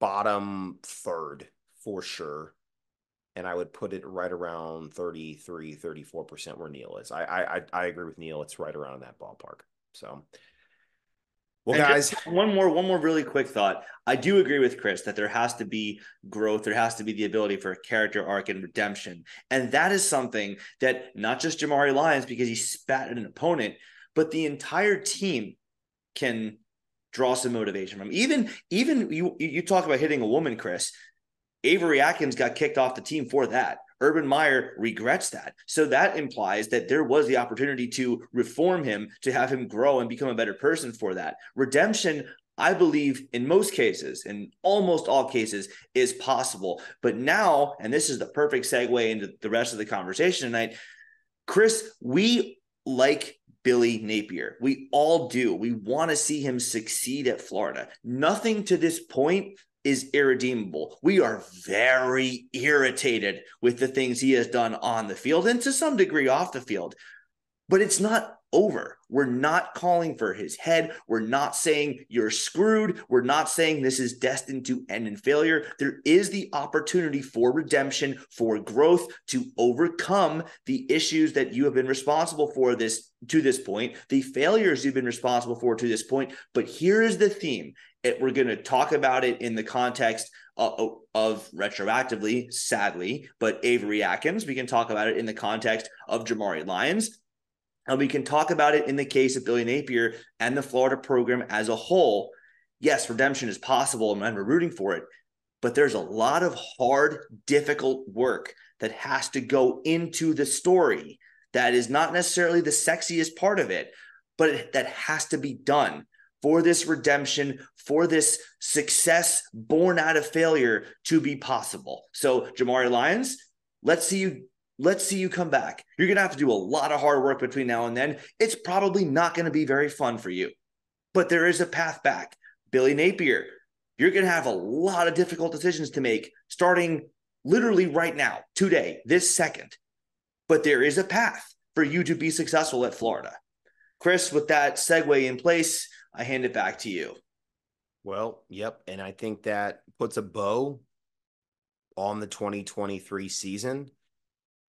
bottom third for sure. And I would put it right around 33, 34% where Neil is. I, I I agree with Neil. It's right around that ballpark. So well, and guys, one more, one more really quick thought. I do agree with Chris that there has to be growth. There has to be the ability for a character arc and redemption, and that is something that not just Jamari Lyons because he spat at an opponent, but the entire team can draw some motivation from. Even, even you, you talk about hitting a woman, Chris. Avery Atkins got kicked off the team for that. Urban Meyer regrets that. So that implies that there was the opportunity to reform him, to have him grow and become a better person for that. Redemption, I believe, in most cases, in almost all cases, is possible. But now, and this is the perfect segue into the rest of the conversation tonight, Chris, we like Billy Napier. We all do. We want to see him succeed at Florida. Nothing to this point is irredeemable. We are very irritated with the things he has done on the field and to some degree off the field. But it's not over. We're not calling for his head. We're not saying you're screwed. We're not saying this is destined to end in failure. There is the opportunity for redemption, for growth, to overcome the issues that you have been responsible for this to this point, the failures you've been responsible for to this point. But here is the theme it, we're going to talk about it in the context uh, of, of, retroactively, sadly, but Avery Atkins. We can talk about it in the context of Jamari Lyons. And we can talk about it in the case of Billy Napier and the Florida program as a whole. Yes, redemption is possible and we're rooting for it, but there's a lot of hard, difficult work that has to go into the story that is not necessarily the sexiest part of it, but that has to be done for this redemption, for this success born out of failure to be possible. So, Jamari Lyons, let's see you. Let's see you come back. You're going to have to do a lot of hard work between now and then. It's probably not going to be very fun for you, but there is a path back. Billy Napier, you're going to have a lot of difficult decisions to make starting literally right now, today, this second. But there is a path for you to be successful at Florida. Chris, with that segue in place, I hand it back to you. Well, yep. And I think that puts a bow on the 2023 season.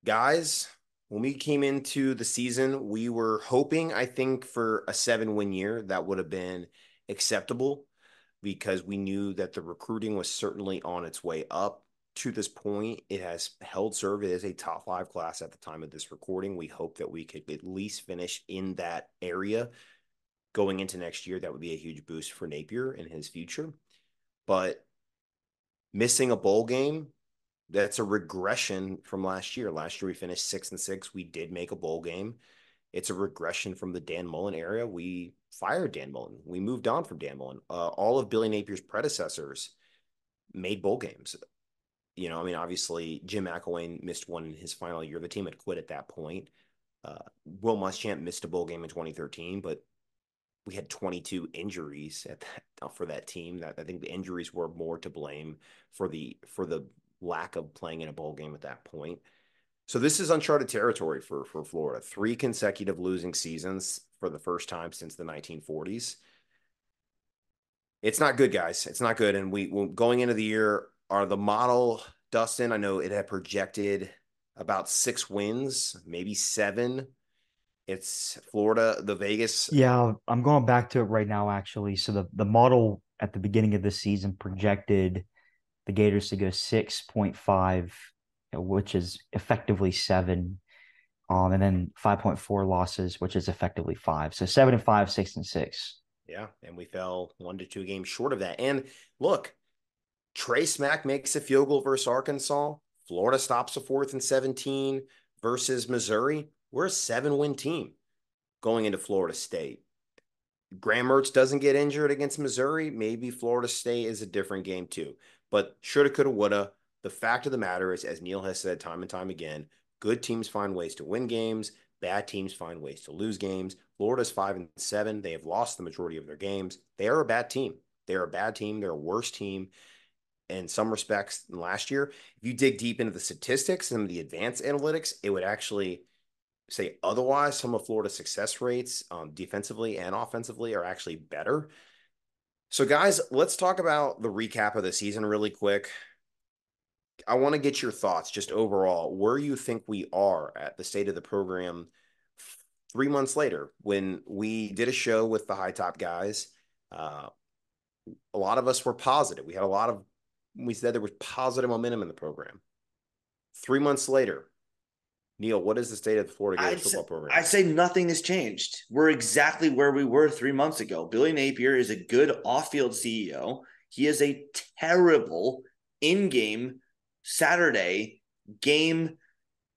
Guys, when we came into the season, we were hoping, I think, for a seven win year. That would have been acceptable because we knew that the recruiting was certainly on its way up. To this point, it has held serve as a top five class at the time of this recording. We hope that we could at least finish in that area going into next year, that would be a huge boost for Napier in his future. But missing a bowl game, that's a regression from last year. Last year we finished six and six. We did make a bowl game. It's a regression from the Dan Mullen area. We fired Dan Mullen. We moved on from Dan Mullen. Uh, all of Billy Napier's predecessors made bowl games. You know, I mean, obviously Jim McElwain missed one in his final year. The team had quit at that point. Uh, Will Muschamp missed a bowl game in 2013, but we had 22 injuries at that uh, for that team. That I think the injuries were more to blame for the for the lack of playing in a bowl game at that point. So this is uncharted territory for for Florida. Three consecutive losing seasons for the first time since the 1940s. It's not good, guys. It's not good. And we going into the year are the model Dustin. I know it had projected about six wins, maybe seven it's Florida, the Vegas. Yeah, I'm going back to it right now, actually. So the, the model at the beginning of the season projected the Gators to go 6.5, which is effectively seven. Um, and then 5.4 losses, which is effectively five. So seven and five, six and six. Yeah. And we fell one to two games short of that. And look, Trey Smack makes a field goal versus Arkansas Florida stops a fourth and 17 versus Missouri. We're a seven win team going into Florida State. Graham Mertz doesn't get injured against Missouri. Maybe Florida State is a different game too. But shoulda, coulda, woulda. The fact of the matter is, as Neil has said time and time again, good teams find ways to win games. Bad teams find ways to lose games. Florida's five and seven. They have lost the majority of their games. They are a bad team. They're a bad team. They're a worse team in some respects than last year. If you dig deep into the statistics and the advanced analytics, it would actually say otherwise. Some of Florida's success rates um, defensively and offensively are actually better. So, guys, let's talk about the recap of the season really quick. I want to get your thoughts just overall where you think we are at the state of the program three months later when we did a show with the high top guys. Uh, a lot of us were positive. We had a lot of, we said there was positive momentum in the program. Three months later, Neil, what is the state of the Florida Gators football program? I'd say nothing has changed. We're exactly where we were three months ago. Billy Napier is a good off field CEO. He is a terrible in game Saturday game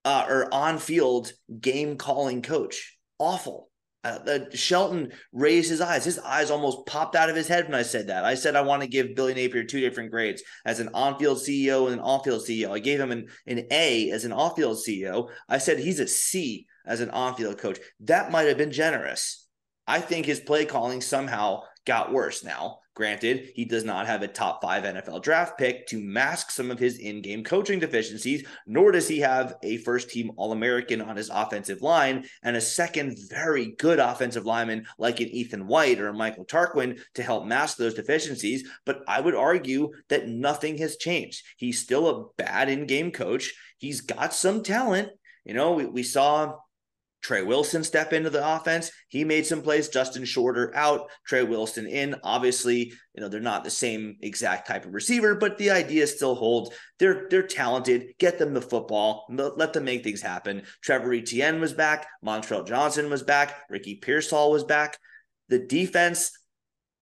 uh, or on field game calling coach. Awful. Uh, Shelton raised his eyes. His eyes almost popped out of his head when I said that. I said I want to give Billy Napier two different grades as an on-field CEO and an off-field CEO. I gave him an, an A as an off-field CEO. I said he's a C as an on-field coach. That might have been generous. I think his play calling somehow got worse now. Granted, he does not have a top five NFL draft pick to mask some of his in game coaching deficiencies, nor does he have a first team All American on his offensive line and a second very good offensive lineman like an Ethan White or Michael Tarquin to help mask those deficiencies. But I would argue that nothing has changed. He's still a bad in game coach. He's got some talent. You know, we, we saw Trey Wilson step into the offense. He made some plays. Justin Shorter out, Trey Wilson in. Obviously, you know, they're not the same exact type of receiver, but the idea still holds. They're they're talented. Get them the football. Let them make things happen. Trevor Etienne was back. Montrell Johnson was back. Ricky Pearsall was back. The defense,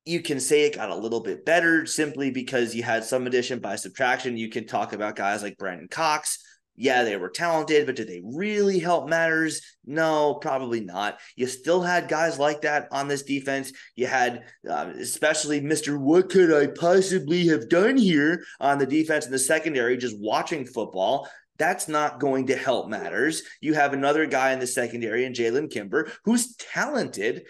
you can say it got a little bit better simply because you had some addition by subtraction. You can talk about guys like Brenton Cox yeah, they were talented, but did they really help matters? No, probably not. You still had guys like that on this defense. You had, uh, especially Mr. What could I possibly have done here on the defense in the secondary, just watching football. That's not going to help matters. You have another guy in the secondary, and Jalen Kimber, who's talented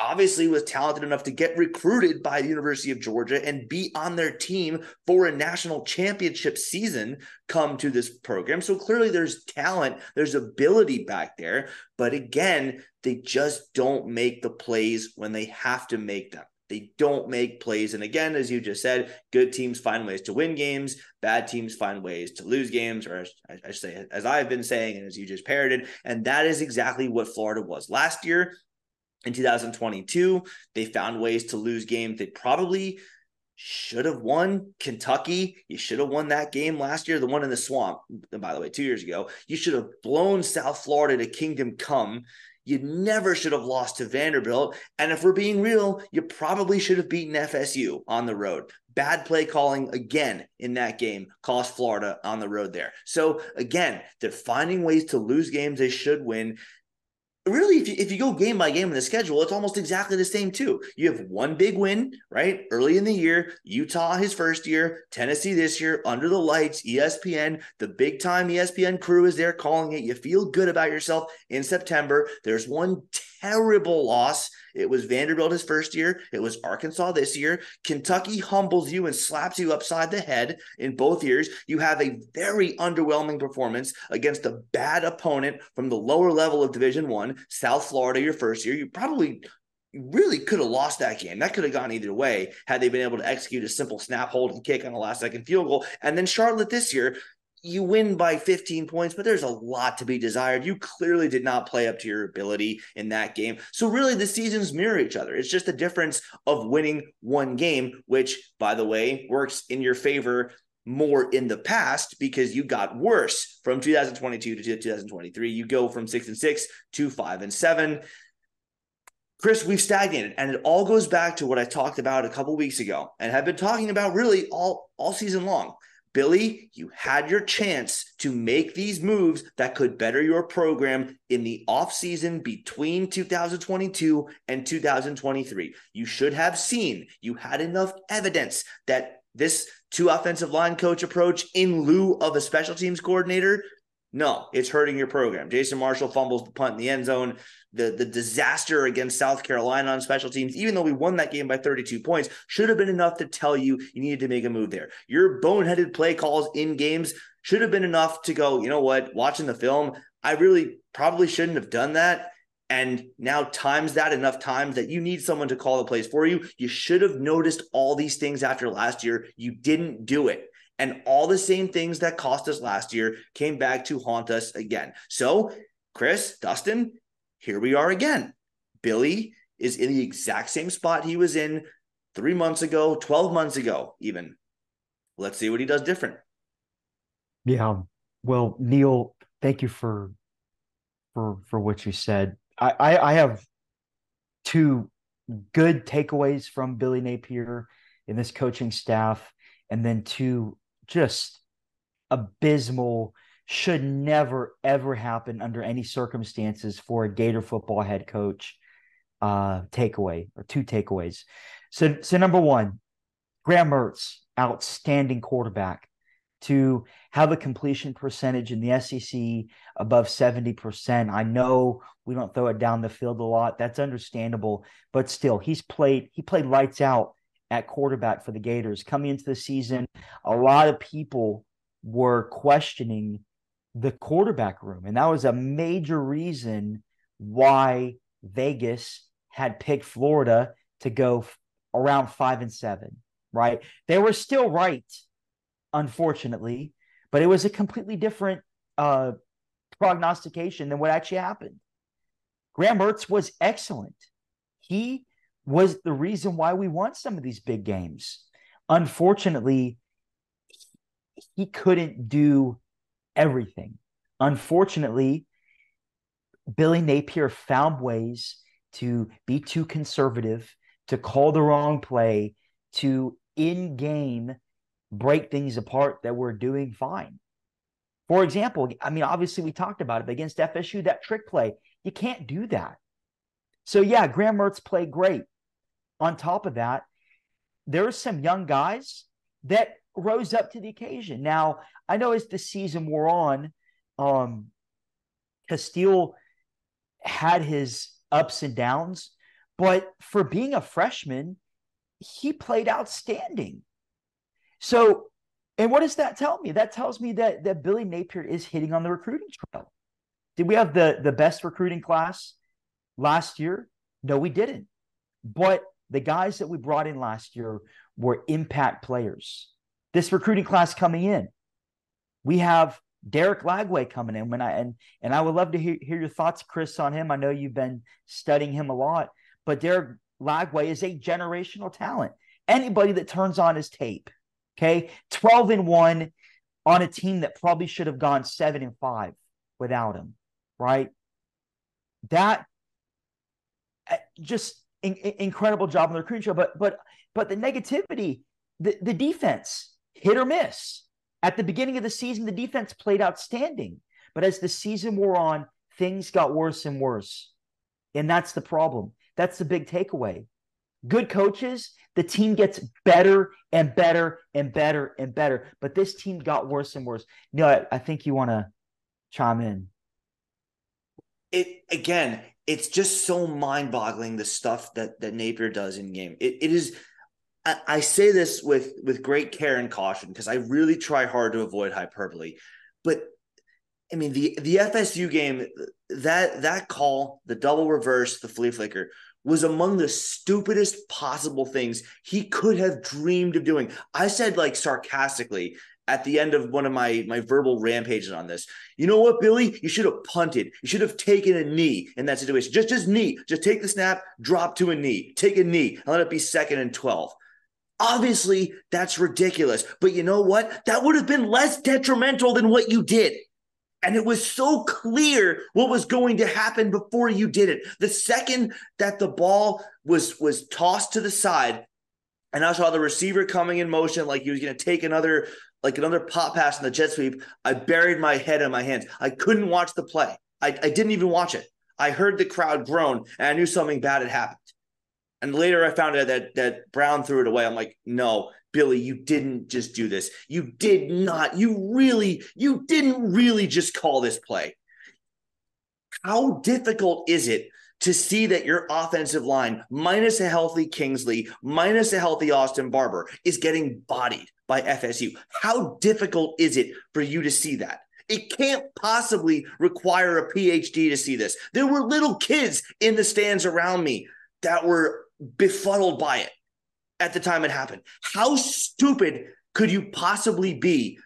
obviously was talented enough to get recruited by the University of Georgia and be on their team for a national championship season come to this program. So clearly there's talent, there's ability back there, but again, they just don't make the plays when they have to make them. They don't make plays. And again, as you just said, good teams find ways to win games, bad teams find ways to lose games, or I, I say, as I've been saying, and as you just parroted. And that is exactly what Florida was last year in 2022. They found ways to lose games they probably should have won. Kentucky, you should have won that game last year, the one in the swamp, by the way, two years ago. You should have blown South Florida to Kingdom Come. You never should have lost to Vanderbilt. And if we're being real, you probably should have beaten FSU on the road. Bad play calling again in that game cost Florida on the road there. So again, they're finding ways to lose games they should win really if you, if you go game by game in the schedule it's almost exactly the same too. You have one big win right early in the year utah his first year tennessee this year under the lights espn the big time espn crew is there calling it. You feel good about yourself in september. There's one terrible loss it was Vanderbilt his first year. It was Arkansas this year. Kentucky humbles you and slaps you upside the head in both years. You have a very underwhelming performance against a bad opponent from the lower level of Division One, South Florida, your first year. You probably really could have lost that game. That could have gone either way had they been able to execute a simple snap, hold, and kick on the last second field goal. And then Charlotte this year, you win by 15 points, but there's a lot to be desired. You clearly did not play up to your ability in that game. So, really, the seasons mirror each other. It's just a difference of winning one game, which, by the way, works in your favor more in the past because you got worse from 2022 to 2023. You go from six and six to five and seven. Chris, we've stagnated, and it all goes back to what I talked about a couple weeks ago and have been talking about really all all season long Billy, you had your chance to make these moves that could better your program in the offseason between 2022 and 2023. You should have seen, you had enough evidence that this two offensive line coach approach in lieu of a special teams coordinator no, it's hurting your program. Jason Marshall fumbles the punt in the end zone. The, the disaster against South Carolina on special teams, even though we won that game by 32 points, should have been enough to tell you you needed to make a move there. Your boneheaded play calls in games should have been enough to go, you know what, watching the film, I really probably shouldn't have done that. And now times that enough times that you need someone to call the plays for you. You should have noticed all these things after last year. You didn't do it. And all the same things that cost us last year came back to haunt us again. So, Chris, Dustin, here we are again. Billy is in the exact same spot he was in three months ago, 12 months ago, even. Let's see what he does different. Yeah. Um, well, Neil, thank you for for for what you said. I, I, I have two good takeaways from Billy Napier in this coaching staff, and then two just abysmal, should never, ever happen under any circumstances for a Gator football head coach. Uh, takeaway or two takeaways. So, so number one, Graham Mertz, outstanding quarterback. To have a completion percentage in the SEC above 70%. I know we don't throw it down the field a lot. That's understandable, but still, he's played, he played lights out at quarterback for the Gators. Coming into the season, a lot of people were questioning the quarterback room. And that was a major reason why Vegas had picked Florida to go around five and seven, right? They were still right, unfortunately, but it was a completely different uh, prognostication than what actually happened. Graham Mertz was excellent. He was the reason why we won some of these big games. Unfortunately, he couldn't do everything. Unfortunately, Billy Napier found ways to be too conservative, to call the wrong play, to in game break things apart that were doing fine. For example, I mean, obviously we talked about it against FSU, that trick play. You can't do that. So yeah, Graham Mertz played great on top of that, there are some young guys that rose up to the occasion. Now, I know as the season wore on, um, Castile had his ups and downs, but for being a freshman, he played outstanding. So, and what does that tell me? That tells me that that Billy Napier is hitting on the recruiting trail. Did we have the the best recruiting class last year? No, we didn't. But the guys that we brought in last year were impact players. This recruiting class coming in, we have Derek Lagway coming in. When I and and I would love to hear, hear your thoughts, Chris, on him. I know you've been studying him a lot, but Derek Lagway is a generational talent. Anybody that turns on his tape, okay, twelve and one on a team that probably should have gone seven and five without him, right? That uh, just in, in, incredible job on the recruiting show. But but but the negativity, the, the defense hit or miss. At the beginning of the season, the defense played outstanding. But as the season wore on, things got worse and worse. And that's the problem. That's the big takeaway. Good coaches, the team gets better and better and better and better. But this team got worse and worse. No, I, I think you want to chime in. It again, it's just so mind-boggling the stuff that that Napier does in game. It, it is. I, I say this with with great care and caution because I really try hard to avoid hyperbole, but I mean the the FSU game that that call the double reverse the flea flicker was among the stupidest possible things he could have dreamed of doing. I said like sarcastically at the end of one of my my verbal rampages on this. You know what, Billy? You should have punted. You should have taken a knee in that situation. Just just knee. Just take the snap, drop to a knee, take a knee, and let it be second and 12. Obviously, that's ridiculous. But you know what? That would have been less detrimental than what you did. And it was so clear what was going to happen before you did it. The second that the ball was was tossed to the side, and I saw the receiver coming in motion like he was going to take another like another pop pass in the jet sweep. I buried my head in my hands. I couldn't watch the play. I, I didn't even watch it. I heard the crowd groan and I knew something bad had happened. And later I found out that that Brown threw it away. I'm like, no, Billy, you didn't just do this. You did not. You really, you didn't really just call this play. How difficult is it to see that your offensive line, minus a healthy Kingsley, minus a healthy Austin Barber, is getting bodied by FSU? How difficult is it for you to see that? It can't possibly require a PhD to see this. There were little kids in the stands around me that were befuddled by it at the time it happened. How stupid could you possibly be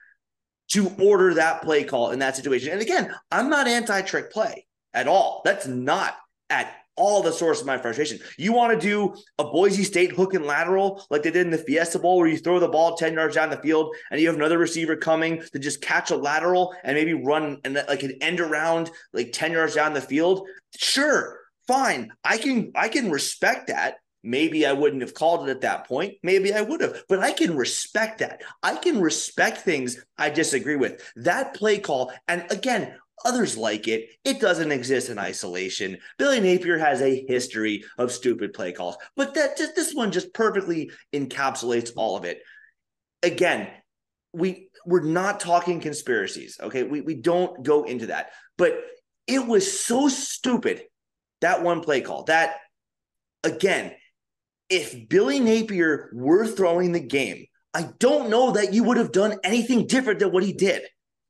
to order that play call in that situation? And again, I'm not anti trick play at all. That's not at all the source of my frustration. You want to do a Boise State hook and lateral like they did in the Fiesta Bowl, where you throw the ball 10 yards down the field and you have another receiver coming to just catch a lateral and maybe run and like an end around like 10 yards down the field. Sure, fine. I can I can respect that. Maybe I wouldn't have called it at that point. Maybe I would have, but I can respect that. I can respect things I disagree with. That play call, and again, others like it. It doesn't exist in isolation. Billy Napier has a history of stupid play calls, but that just this one just perfectly encapsulates all of it. Again, we we're not talking conspiracies, okay? We we don't go into that. But it was so stupid that one play call. That again, if Billy Napier were throwing the game, I don't know that you would have done anything different than what he did.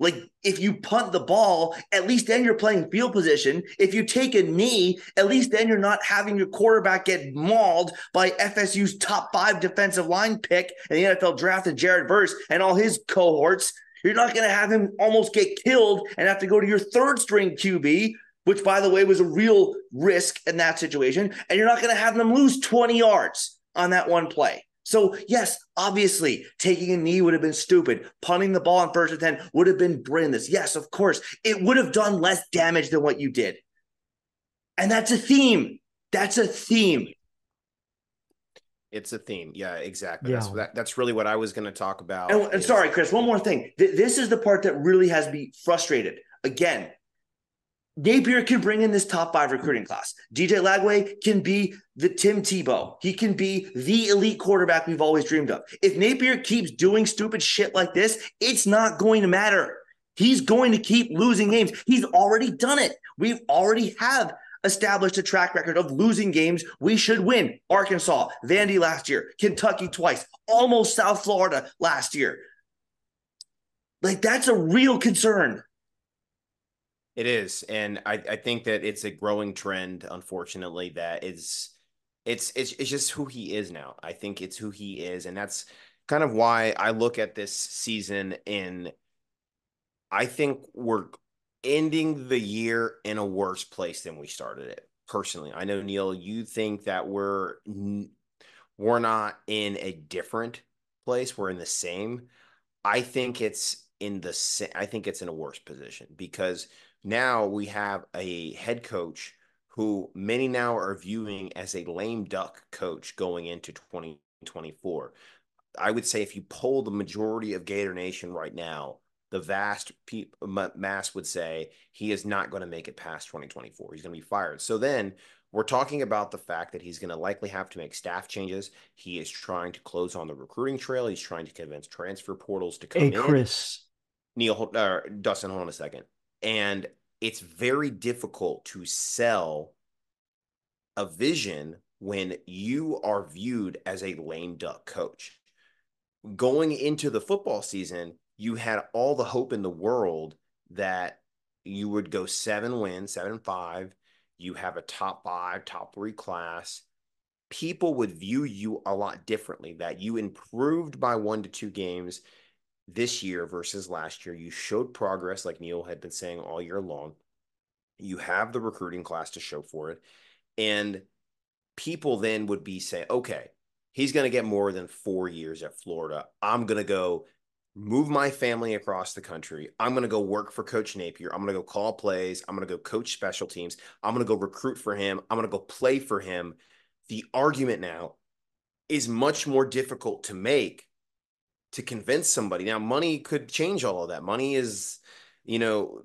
Like if you punt the ball, at least then you're playing field position. If you take a knee, at least then you're not having your quarterback get mauled by FSU's top five defensive line pick and the NFL drafted Jared Verse and all his cohorts. You're not going to have him almost get killed and have to go to your third string QB which by the way was a real risk in that situation. And you're not going to have them lose 20 yards on that one play. So, yes, obviously, taking a knee would have been stupid. Punting the ball on first and 10 would have been brainless. Yes, of course, it would have done less damage than what you did. And that's a theme. That's a theme. It's a theme. Yeah, exactly. Yeah. That's, that, that's really what I was going to talk about. And, and sorry, Chris, one more thing. Th- this is the part that really has me frustrated. Again, Napier can bring in this top five recruiting class. DJ Lagway can be the Tim Tebow. He can be the elite quarterback we've always dreamed of. If Napier keeps doing stupid shit like this, it's not going to matter. He's going to keep losing games. He's already done it. We've already have established a track record of losing games we should win. Arkansas, Vandy last year, Kentucky twice, almost South Florida last year. Like that's a real concern. It is, and I, I think that it's a growing trend. Unfortunately, that is, it's it's it's just who he is now. I think it's who he is, and that's kind of why I look at this season. In I think we're ending the year in a worse place than we started it. Personally, I know Neil, you think that we're we're not in a different place. We're in the same. I think it's in the same. I think it's in a worse position because now we have a head coach who many now are viewing as a lame duck coach going into 2024. I would say if you poll the majority of Gator Nation right now, the vast pe- mass would say he is not going to make it past 2024. He's going to be fired. So then we're talking about the fact that he's going to likely have to make staff changes. He is trying to close on the recruiting trail. He's trying to convince transfer portals to come hey, in. Chris. Neil, uh, Dustin, hold on a second and it's very difficult to sell a vision when you are viewed as a lame duck coach. Going into the football season, you had all the hope in the world that you would go seven wins, seven five. You have a top five, top three class. People would view you a lot differently, that you improved by one to two games this year versus last year. You showed progress, like Neil had been saying all year long. You have the recruiting class to show for it. And people then would be saying, okay, he's going to get more than four years at Florida. I'm going to go move my family across the country. I'm going to go work for Coach Napier. I'm going to go call plays. I'm going to go coach special teams. I'm going to go recruit for him. I'm going to go play for him. The argument now is much more difficult to make to convince somebody. Now, money could change all of that. Money is, you know,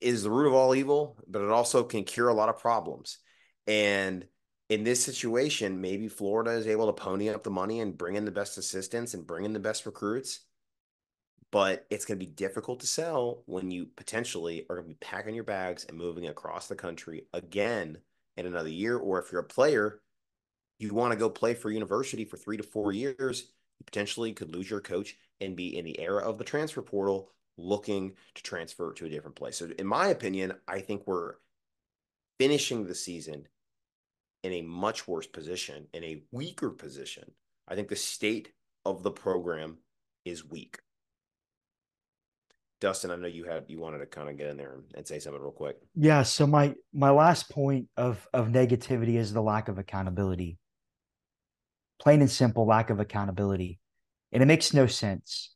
is the root of all evil, but it also can cure a lot of problems. And in this situation, maybe Florida is able to pony up the money and bring in the best assistants and bring in the best recruits. But it's going to be difficult to sell when you potentially are going to be packing your bags and moving across the country again in another year. Or if you're a player, you want to go play for university for three to four years, you potentially could lose your coach and be in the era of the transfer portal looking to transfer to a different place. So, in my opinion, I think we're finishing the season in a much worse position, in a weaker position. I think the state of the program is weak. Dustin, I know you had you wanted to kind of get in there and say something real quick. Yeah. So my my last point of of negativity is the lack of accountability. Plain and simple lack of accountability. And it makes no sense.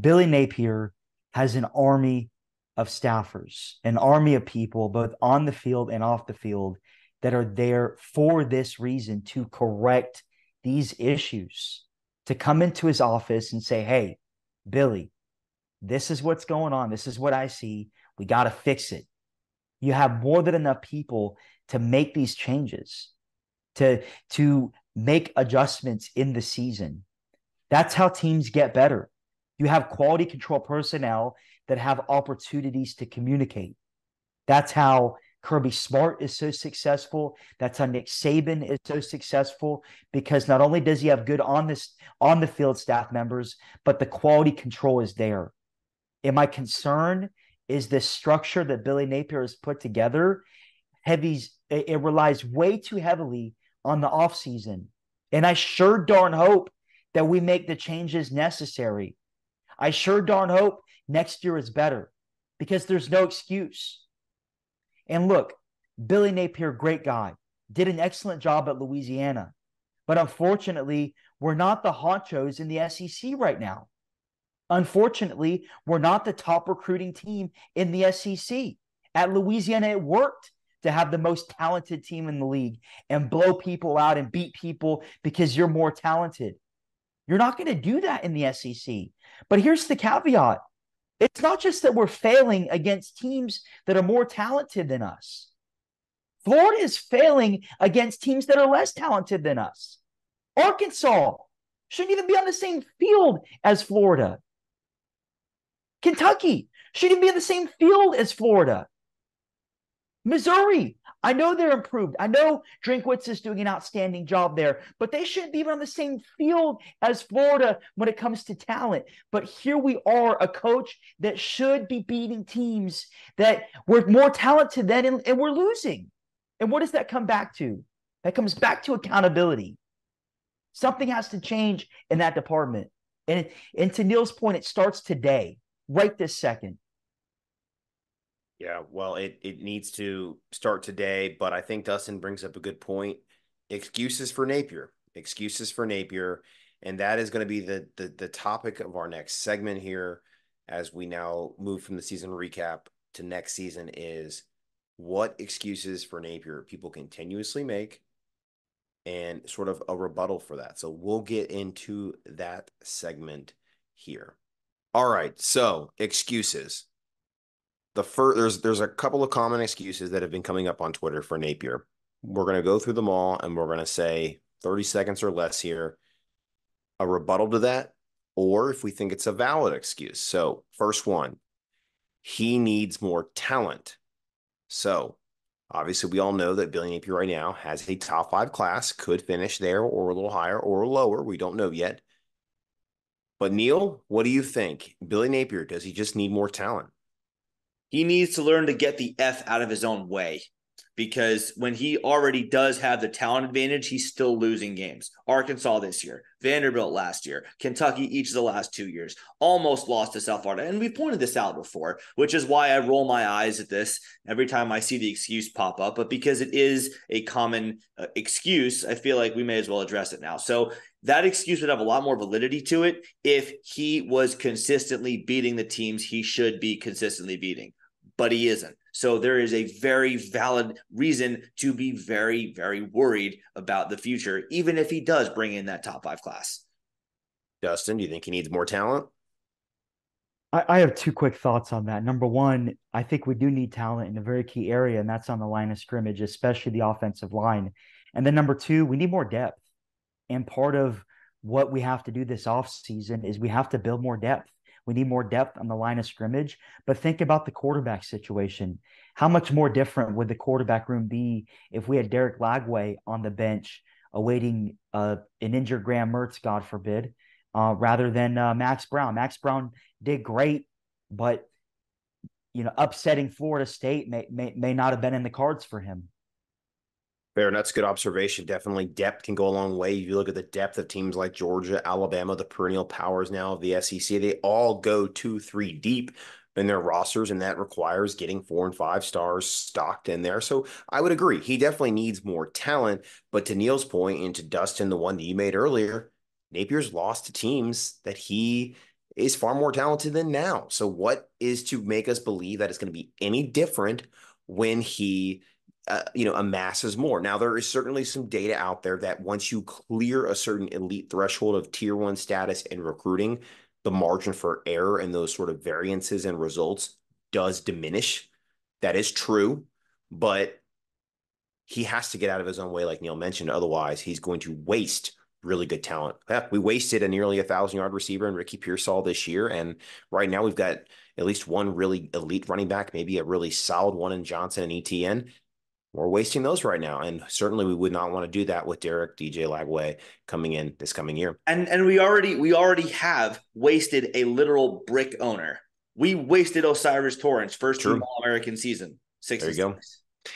Billy Napier has an army of staffers, an army of people, both on the field and off the field, that are there for this reason to correct these issues, to come into his office and say, Hey, Billy, this is what's going on. This is what I see. We got to fix it. You have more than enough people to make these changes, to, to make adjustments in the season. That's how teams get better. You have quality control personnel that have opportunities to communicate. That's how Kirby Smart is so successful. That's how Nick Saban is so successful because not only does he have good on this on the field staff members, but the quality control is there. And my concern is this structure that Billy Napier has put together. Heavy's it, it relies way too heavily on the offseason. And I sure darn hope that we make the changes necessary. I sure darn hope next year is better because there's no excuse. And look, Billy Napier, great guy, did an excellent job at Louisiana. But unfortunately, we're not the honchos in the SEC right now. Unfortunately, we're not the top recruiting team in the SEC. At Louisiana, it worked to have the most talented team in the league and blow people out and beat people because you're more talented. You're not going to do that in the SEC. But here's the caveat it's not just that we're failing against teams that are more talented than us. Florida is failing against teams that are less talented than us. Arkansas shouldn't even be on the same field as Florida. Kentucky shouldn't be in the same field as Florida. Missouri, I know they're improved. I know Drinkwitz is doing an outstanding job there, but they shouldn't be on the same field as Florida when it comes to talent. But here we are, a coach that should be beating teams that were more talented than, and, and we're losing. And what does that come back to? That comes back to accountability. Something has to change in that department. And, and to Neil's point, it starts today, right this second. Yeah, well, it it needs to start today, but I think Dustin brings up a good point. Excuses for Napier. Excuses for Napier. And that is going to be the, the the topic of our next segment here as we now move from the season recap to next season is what excuses for Napier people continuously make and sort of a rebuttal for that. So we'll get into that segment here. All right, so excuses the first there's there's a couple of common excuses that have been coming up on Twitter for Napier. We're going to go through them all and we're going to say 30 seconds or less here a rebuttal to that or if we think it's a valid excuse. So, first one, he needs more talent. So, obviously we all know that Billy Napier right now has a top 5 class, could finish there or a little higher or lower, we don't know yet. But Neil, what do you think? Billy Napier, does he just need more talent? He needs to learn to get the F out of his own way because when he already does have the talent advantage, he's still losing games. Arkansas this year, Vanderbilt last year, Kentucky each of the last two years, almost lost to South Florida. And we've pointed this out before, which is why I roll my eyes at this every time I see the excuse pop up. But because it is a common uh, excuse, I feel like we may as well address it now. So that excuse would have a lot more validity to it if he was consistently beating the teams he should be consistently beating but he isn't. So there is a very valid reason to be very, very worried about the future, even if he does bring in that top five class. Dustin, do you think he needs more talent? I, I have two quick thoughts on that. Number one, I think we do need talent in a very key area, and that's on the line of scrimmage, especially the offensive line. And then number two, we need more depth. And part of what we have to do this offseason is we have to build more depth. We need more depth on the line of scrimmage. But think about the quarterback situation. How much more different would the quarterback room be if we had Derek Lagway on the bench awaiting uh, an injured Graham Mertz, God forbid, uh, rather than uh, Max Brown? Max Brown did great, but you know, upsetting Florida State may, may may not have been in the cards for him. Fair, and that's a good observation. Definitely, depth can go a long way. If you look at the depth of teams like Georgia, Alabama, the perennial powers now of the SEC, they all go two, three deep in their rosters, and that requires getting four and five stars stocked in there. So I would agree. He definitely needs more talent. But to Neil's point, and to Dustin, the one that you made earlier, Napier's lost to teams that he is far more talented than now. So what is to make us believe that it's going to be any different when he uh, you know, amasses more. Now, there is certainly some data out there that once you clear a certain elite threshold of tier one status in recruiting, the margin for error and those sort of variances and results does diminish. That is true, but he has to get out of his own way, like Neil mentioned. Otherwise, he's going to waste really good talent. Heck, we wasted a nearly a thousand yard receiver in Ricky Pearsall this year. And right now we've got at least one really elite running back, maybe a really solid one in Johnson and Etienne we're wasting those right now. And certainly we would not want to do that with Derek DJ Lagway coming in this coming year. And and we already we already have wasted a literal brick owner. We wasted O'Cyrus Torrence first True. team All American season. Six. There you go.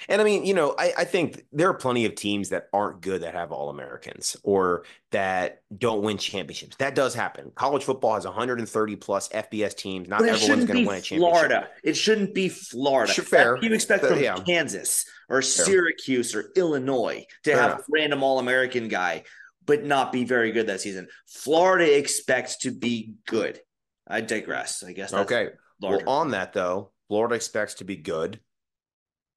And I mean, you know, I, I think there are plenty of teams that aren't good that have All Americans or that don't win championships. That does happen. College football has 130 plus FBS teams. Not everyone's going to win a championship. Florida. It shouldn't be Florida. Sure, fair. you expect from yeah. Kansas or fair. Syracuse or Illinois to fair have enough. a random All American guy, but not be very good that season. Florida expects to be good. I digress. I guess. okay. Well, on that though, Florida expects to be good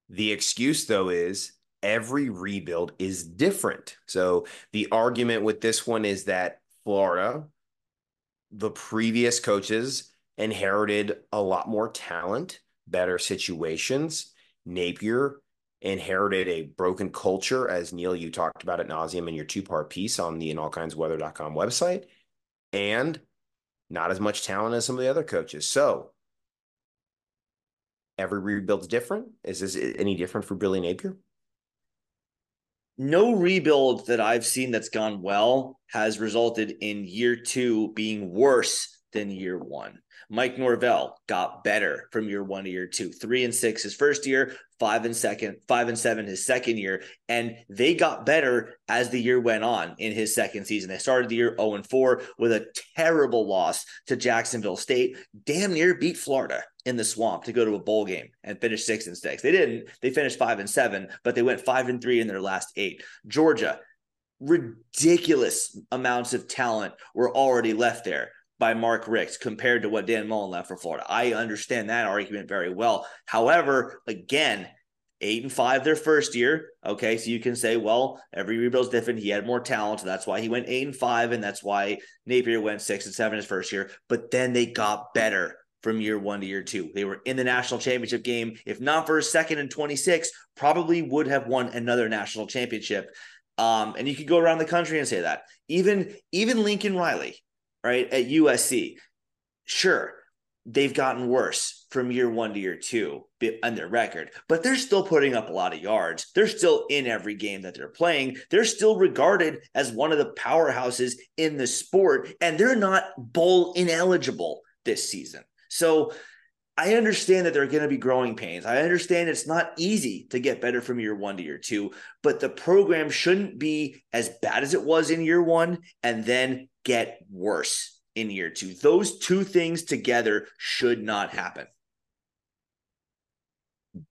the excuse, though, is every rebuild is different. So the argument with this one is that Florida, the previous coaches inherited a lot more talent, better situations. Napier inherited a broken culture, as Neil, you talked about at nauseum in your two part piece on the inallkindsweather.com website, and not as much talent as some of the other coaches. So every rebuild's different? Is this any different for Billy Napier? No rebuild that I've seen that's gone well has resulted in year two being worse than year one. Mike Norvell got better from year one to year two, three and six his first year, five and second, five and seven his second year, and they got better as the year went on in his second season. They started the year 0 and 4 with a terrible loss to Jacksonville State, damn near beat Florida in the swamp to go to a bowl game and finish six and six. They didn't. They finished five and seven, but they went five and three in their last eight. Georgia, ridiculous amounts of talent were already left there by Mark Richt compared to what Dan Mullen left for Florida. I understand that argument very well. However, again, eight and five their first year. Okay, so you can say, well, every rebuild's different. He had more talent, so that's why he went eight and five, and that's why Napier went six and seven his first year. But then they got better from year one to year two. They were in the national championship game. If not for a second and 26, probably would have won another national championship. Um, and you could go around the country and say that. Even even Lincoln Riley, right, at USC, sure, they've gotten worse from year one to year two on their record, but they're still putting up a lot of yards. They're still in every game that they're playing. They're still regarded as one of the powerhouses in the sport, and they're not bowl ineligible this season. So I understand that there are going to be growing pains. I understand it's not easy to get better from year one to year two, but the program shouldn't be as bad as it was in year one and then get worse in year two. Those two things together should not happen.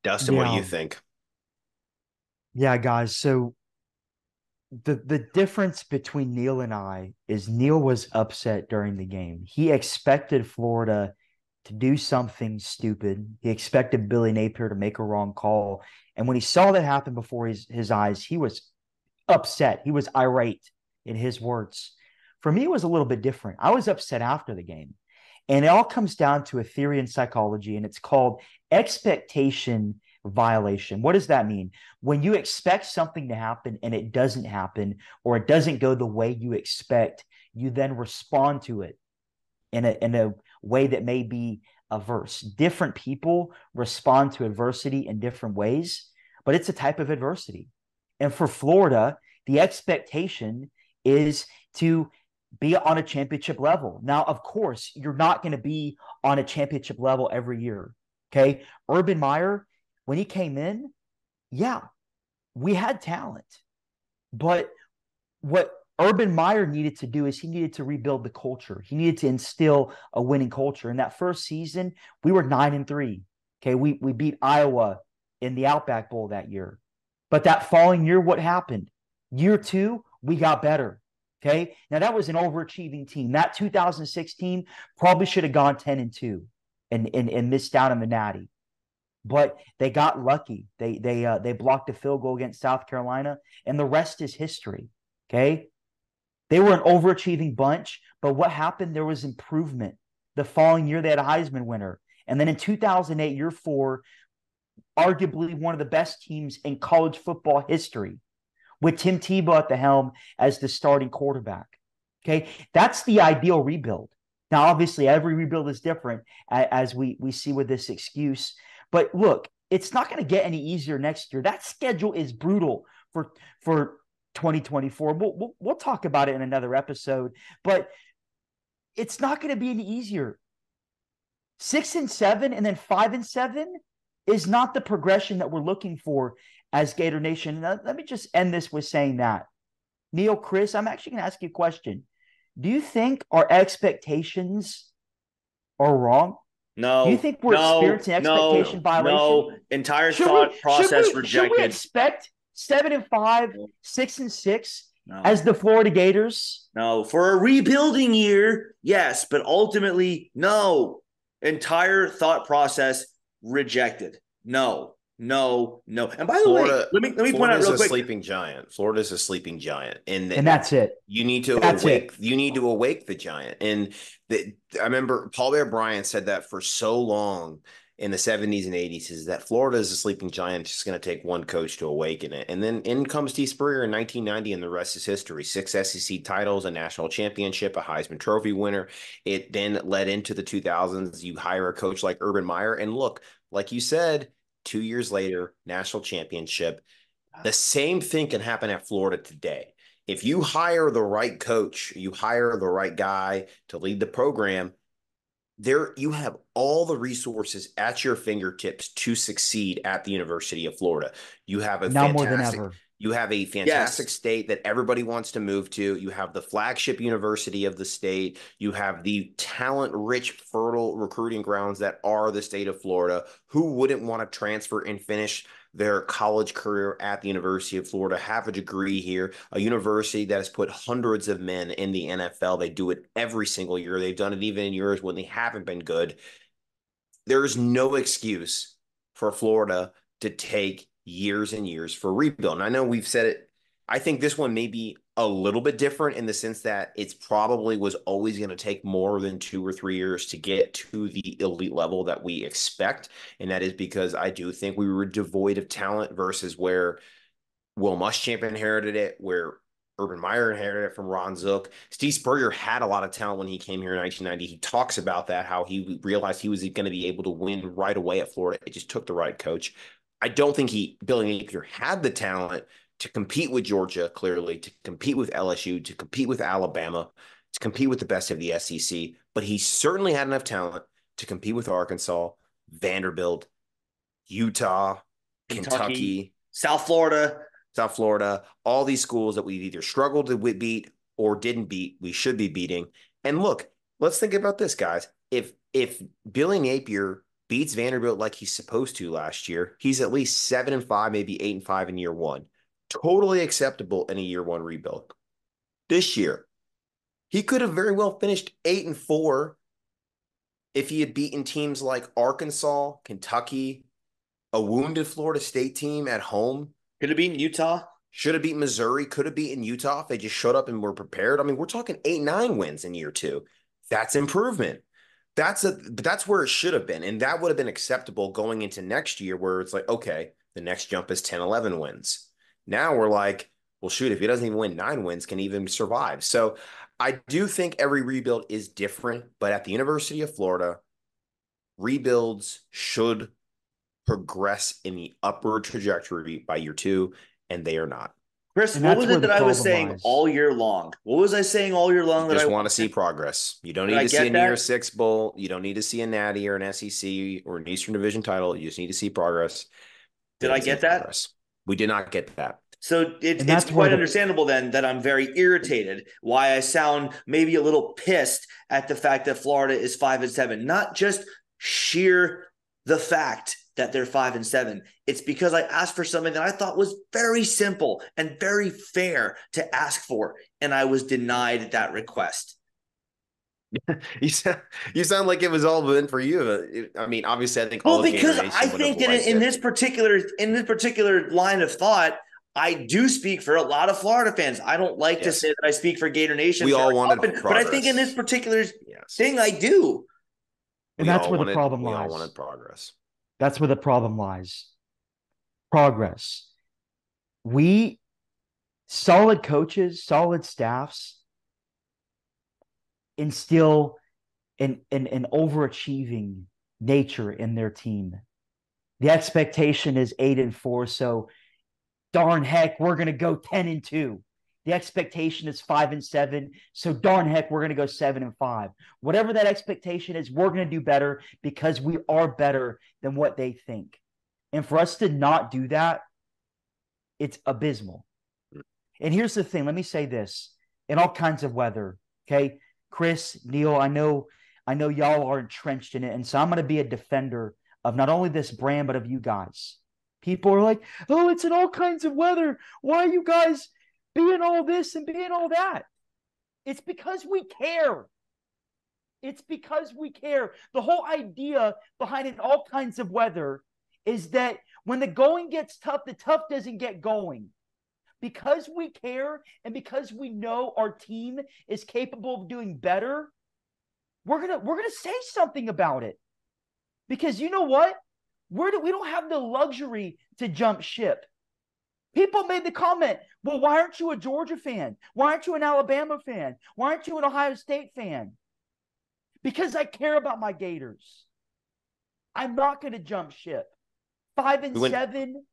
Dustin, yeah. what do you think? Yeah, guys. So the the difference between Neil and I is Neil was upset during the game. He expected Florida to do something stupid. He expected Billy Napier to make a wrong call. And when he saw that happen before his, his eyes, he was upset. He was irate in his words. For me, it was a little bit different. I was upset after the game. And it all comes down to a theory in psychology, and it's called expectation violation. What does that mean? When you expect something to happen and it doesn't happen, or it doesn't go the way you expect, you then respond to it in a, in a way that may be averse. Different people respond to adversity in different ways, but it's a type of adversity. And for Florida, the expectation is to be on a championship level. Now, of course, you're not going to be on a championship level every year. Okay. Urban Meyer, when he came in, yeah, we had talent. But what Urban Meyer needed to do is he needed to rebuild the culture. He needed to instill a winning culture. In that first season, we were nine and three. Okay. We we beat Iowa in the Outback Bowl that year. But that following year, what happened? Year two, we got better. Okay. Now that was an overachieving team. That 2016 probably should have gone 10 and 2 and, and, and missed out on the natty. But they got lucky. They they uh, they blocked a field goal against South Carolina, and the rest is history. Okay. They were an overachieving bunch, but what happened? There was improvement. The following year, they had a Heisman winner. And then in 2008, year four, arguably one of the best teams in college football history with Tim Tebow at the helm as the starting quarterback. Okay. That's the ideal rebuild. Now, obviously, every rebuild is different as we, we see with this excuse. But look, it's not going to get any easier next year. That schedule is brutal for, for 2024. We'll, we'll, we'll talk about it in another episode, but it's not going to be any easier. Six and seven and then five and seven is not the progression that we're looking for as Gator Nation. Now, let me just end this with saying that. Neil, Chris, I'm actually going to ask you a question. Do you think our expectations are wrong? No. Do you think we're no, experiencing expectation no, violation? No. Entire Should thought we- process should we, rejected. Should we expect seven and five, six and six no. as the Florida Gators? no. For a rebuilding year, yes, but ultimately, no. Entire thought process rejected. No. No, no. And by the way, let me let me point out Florida's real a quick. sleeping giant. Florida's a sleeping giant, and, And that's it. you need to That's awake. You need to awake the giant. And the, I remember Paul Bear Bryant said that for so long in the seventies and eighties is that Florida is a sleeping giant. It's just going to take one coach to awaken it. And then in comes T. Spurrier in nineteen ninety, and the rest is history. Six SEC titles, a national championship, a Heisman Trophy winner. It then led into the two thousands. You hire a coach like Urban Meyer, and look, like you said, two years later, national championship. The same thing can happen at Florida today. If you hire the right coach, you hire the right guy to lead the program, there you have all the resources at your fingertips to succeed at the University of Florida. You have a Now more than fantastic ever. you have a fantastic Yes. state that everybody wants to move to. You have the flagship university of the state. You have the talent rich, fertile recruiting grounds that are the state of Florida. Who wouldn't want to transfer and finish their college career at the University of Florida, have a degree here, a university that has put hundreds of men in the NFL? They do it every single year. They've done it even in years when they haven't been good. There is no excuse for Florida to take years and years for rebuild. And I know we've said it. I think this one may be a little bit different in the sense that it's probably was always going to take more than two or three years to get to the elite level that we expect. And that is because I do think we were devoid of talent versus where Will Muschamp inherited it, where Urban Meyer inherited it from Ron Zook. Steve Spurrier had a lot of talent when he came here in 1990. He talks about that, how he realized he was going to be able to win right away at Florida. It just took the right coach. I don't think he, Billy Napier, had the talent to compete with Georgia, clearly, to compete with LSU, to compete with Alabama, to compete with the best of the SEC. But he certainly had enough talent to compete with Arkansas, Vanderbilt, Utah, Kentucky. Kentucky South Florida. South Florida, all these schools that we've either struggled to beat or didn't beat, we should be beating. And look, let's think about this, guys. If if Billy Napier beats Vanderbilt like he's supposed to last year, he's at least seven and five, maybe eight and five in year one. Totally acceptable in a year one rebuild. This year, he could have very well finished eight and four if he had beaten teams like Arkansas, Kentucky, a wounded Florida State team at home. Could have beaten Utah. Should have beat Missouri, could have beaten Utah if they just showed up and were prepared. I mean, we're talking eight, nine wins in year two. That's improvement. That's a but that's where it should have been. And that would have been acceptable going into next year, where it's like, okay, the next jump is 10, 11 wins. Now we're like, well, shoot, if he doesn't even win nine wins, can he even survive? So I do think every rebuild is different, but at the University of Florida, rebuilds should progress in the upward trajectory by year two and they are not. Chris, what was it that I was saying lies. all year long? What was I saying all year long? You that I want to see progress. You don't need to see a New Six bowl. You don't need to see a Natty or an SEC or an Eastern Division title. You just need to see progress. Did I get that? Progress. We did not get that. So it, it's quite the- understandable then that I'm very irritated. Why I sound maybe a little pissed at the fact that Florida is five and seven, not just sheer the fact that they're five and seven. It's because I asked for something that I thought was very simple and very fair to ask for, and I was denied that request. you sound you sound like it was all been for you. I mean, obviously, I think well because I think that in, in this particular in this particular line of thought, I do speak for a lot of Florida fans. I don't like yes. to say that I speak for Gator Nation. We all wanted, often, but I think in this particular yes. thing, I do. And we that's where wanted, the problem lies. We all wanted progress. That's where the problem lies. Progress. We, solid coaches, solid staffs, instill an, an, an overachieving nature in their team. The expectation is eight and four. So darn heck, we're going to go 10 and two. The expectation is five and seven. So darn heck, we're going to go seven and five. Whatever that expectation is, we're going to do better because we are better than what they think. And for us to not do that, it's abysmal. And here's the thing let me say this in all kinds of weather. Okay. Chris, Neil, I know, I know y'all are entrenched in it. And so I'm going to be a defender of not only this brand, but of you guys. People are like, oh, it's in all kinds of weather. Why are you guys being all this and being all that. It's because we care. It's because we care. The whole idea behind it, all kinds of weather, is that when the going gets tough, the tough doesn't get going. Because we care and because we know our team is capable of doing better, we're gonna we're gonna say something about it. Because you know what? We're we don't have the luxury to jump ship. People made the comment, well, why aren't you a Georgia fan? Why aren't you an Alabama fan? Why aren't you an Ohio State fan? Because I care about my Gators. I'm not going to jump ship. Five and we seven,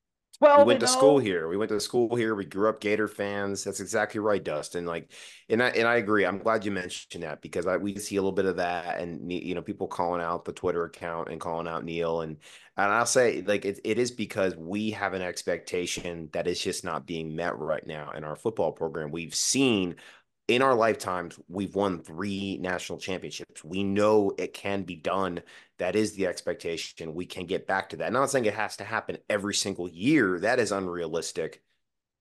12 we went to 0. school here. We went to school here. We grew up Gator fans. That's exactly right, Dustin. Like, and I and I agree. I'm glad you mentioned that because I we see a little bit of that, and you know, people calling out the Twitter account and calling out Neil, and and I'll say like it, it is because we have an expectation that is just not being met right now in our football program. We've seen in our lifetimes, we've won three national championships. We know it can be done. That is the expectation. We can get back to that. not saying it has to happen every single year. That is unrealistic,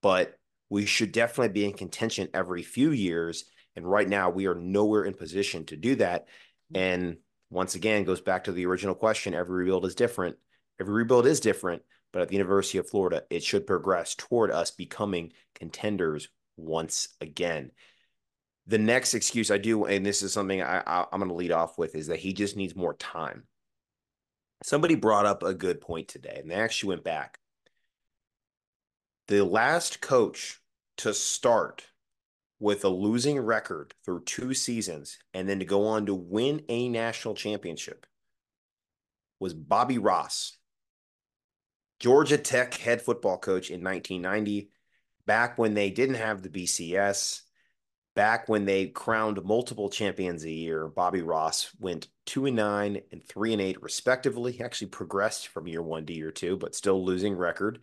but we should definitely be in contention every few years. And right now, we are nowhere in position to do that. And once again, goes back to the original question every rebuild is different. Every rebuild is different, but at the University of Florida, it should progress toward us becoming contenders once again. The next excuse I do, and this is something I, I I'm going to lead off with, is that he just needs more time. Somebody brought up a good point today, and they actually went back. The last coach to start with a losing record through two seasons and then to go on to win a national championship was Bobby Ross, Georgia Tech head football coach in 1990, back when they didn't have the BCS back when they crowned multiple champions a year, Bobby Ross went two and nine and three and eight, respectively. He actually progressed from year one to year two, but still losing record.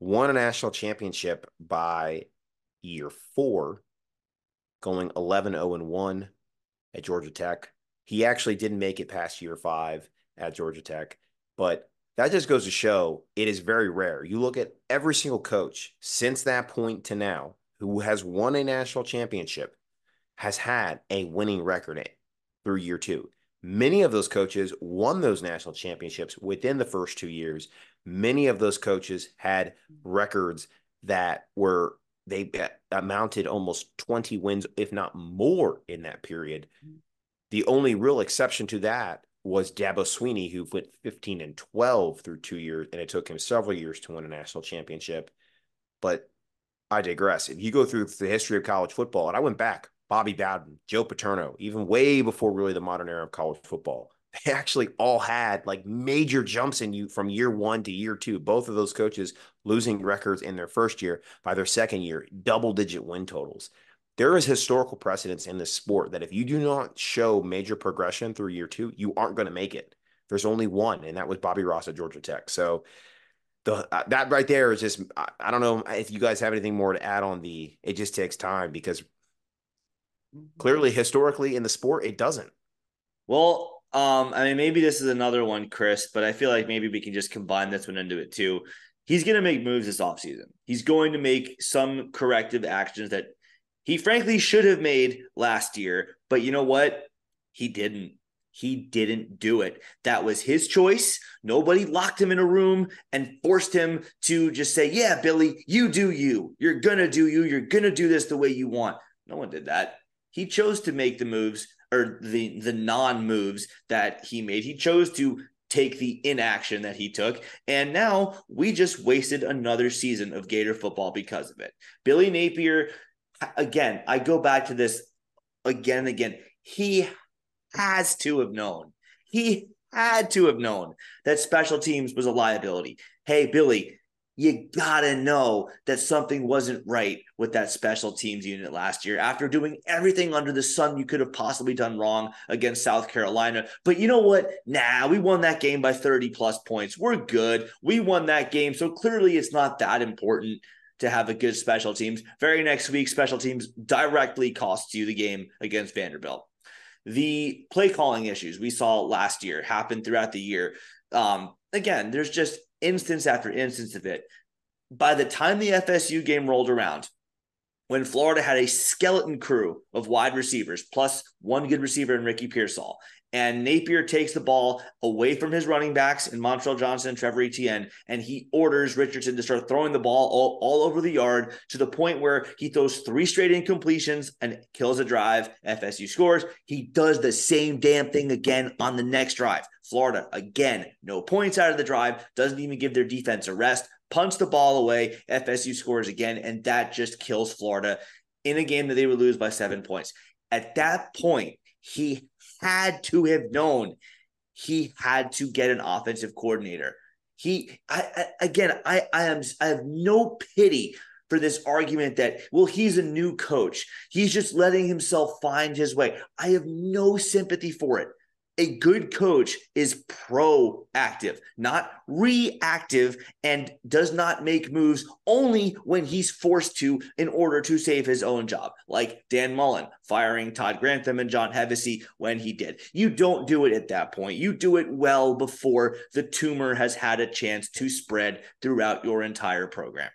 Won a national championship by year four, going 11 0 and 1 at Georgia Tech. He actually didn't make it past year five at Georgia Tech, but that just goes to show it is very rare. You look at every single coach since that point to now who has won a national championship has had a winning record through year two. Many of those coaches won those national championships within the first two years. Many of those coaches had records that were they uh, amounted almost 20 wins, if not more, in that period. The only real exception to that was Dabo Swinney, who went 15 and 12 through two years, and it took him several years to win a national championship. But I digress. If you go through the history of college football, and I went back, Bobby Bowden, Joe Paterno, even way before really the modern era of college football, they actually all had like major jumps in you from year one to year two. Both of those coaches losing records in their first year by their second year, double digit win totals. There is historical precedence in this sport that if you do not show major progression through year two, you aren't going to make it. There's only one, and that was Bobby Ross at Georgia Tech. So the uh, that right there is just I, I don't know if you guys have anything more to add on the. It just takes time because clearly historically in the sport it doesn't. Well, um, I mean maybe this is another one, Chris, but I feel like maybe we can just combine this one into it too. He's going to make moves this offseason. He's going to make some corrective actions that he frankly should have made last year, but you know what? He didn't. He didn't do it. That was his choice. Nobody locked him in a room and forced him to just say, Yeah, Billy, you do you. You're going to do you. You're going to do this the way you want. No one did that. He chose to make the moves or the the non moves that he made. He chose to take the inaction that he took. And now we just wasted another season of Gator football because of it. Billy Napier, again, I go back to this again and again. He has to have known. He had to have known that special teams was a liability. Hey, Billy, you gotta know that something wasn't right with that special teams unit last year after doing everything under the sun you could have possibly done wrong against South Carolina. But you know what? Nah, we won that game by 30 plus points. We're good. We won that game. So clearly it's not that important to have a good special teams. Very next week, special teams directly costs you the game against Vanderbilt. The play calling issues we saw last year happen throughout the year. Um, again, there's just instance after instance of it. By the time the FSU game rolled around, when Florida had a skeleton crew of wide receivers plus one good receiver in Ricky Pearsall, and Napier takes the ball away from his running backs in Montrell Johnson and Trevor Etienne, and he orders Richardson to start throwing the ball all, all over the yard to the point where he throws three straight incompletions and kills a drive. FSU scores. He does the same damn thing again on the next drive. Florida, again, no points out of the drive, doesn't even give their defense a rest, punts the ball away. FSU scores again, and that just kills Florida in a game that they would lose by seven points. At that point, he had to have known he had to get an offensive coordinator. He, I, I, again, I, I am, I have no pity for this argument that well he's a new coach. He's just letting himself find his way. I have no sympathy for it a good coach is proactive, not reactive, and does not make moves only when he's forced to in order to save his own job, like Dan Mullen firing Todd Grantham and John Hevesy when he did. You don't do it at that point. You do it well before the tumor has had a chance to spread throughout your entire program.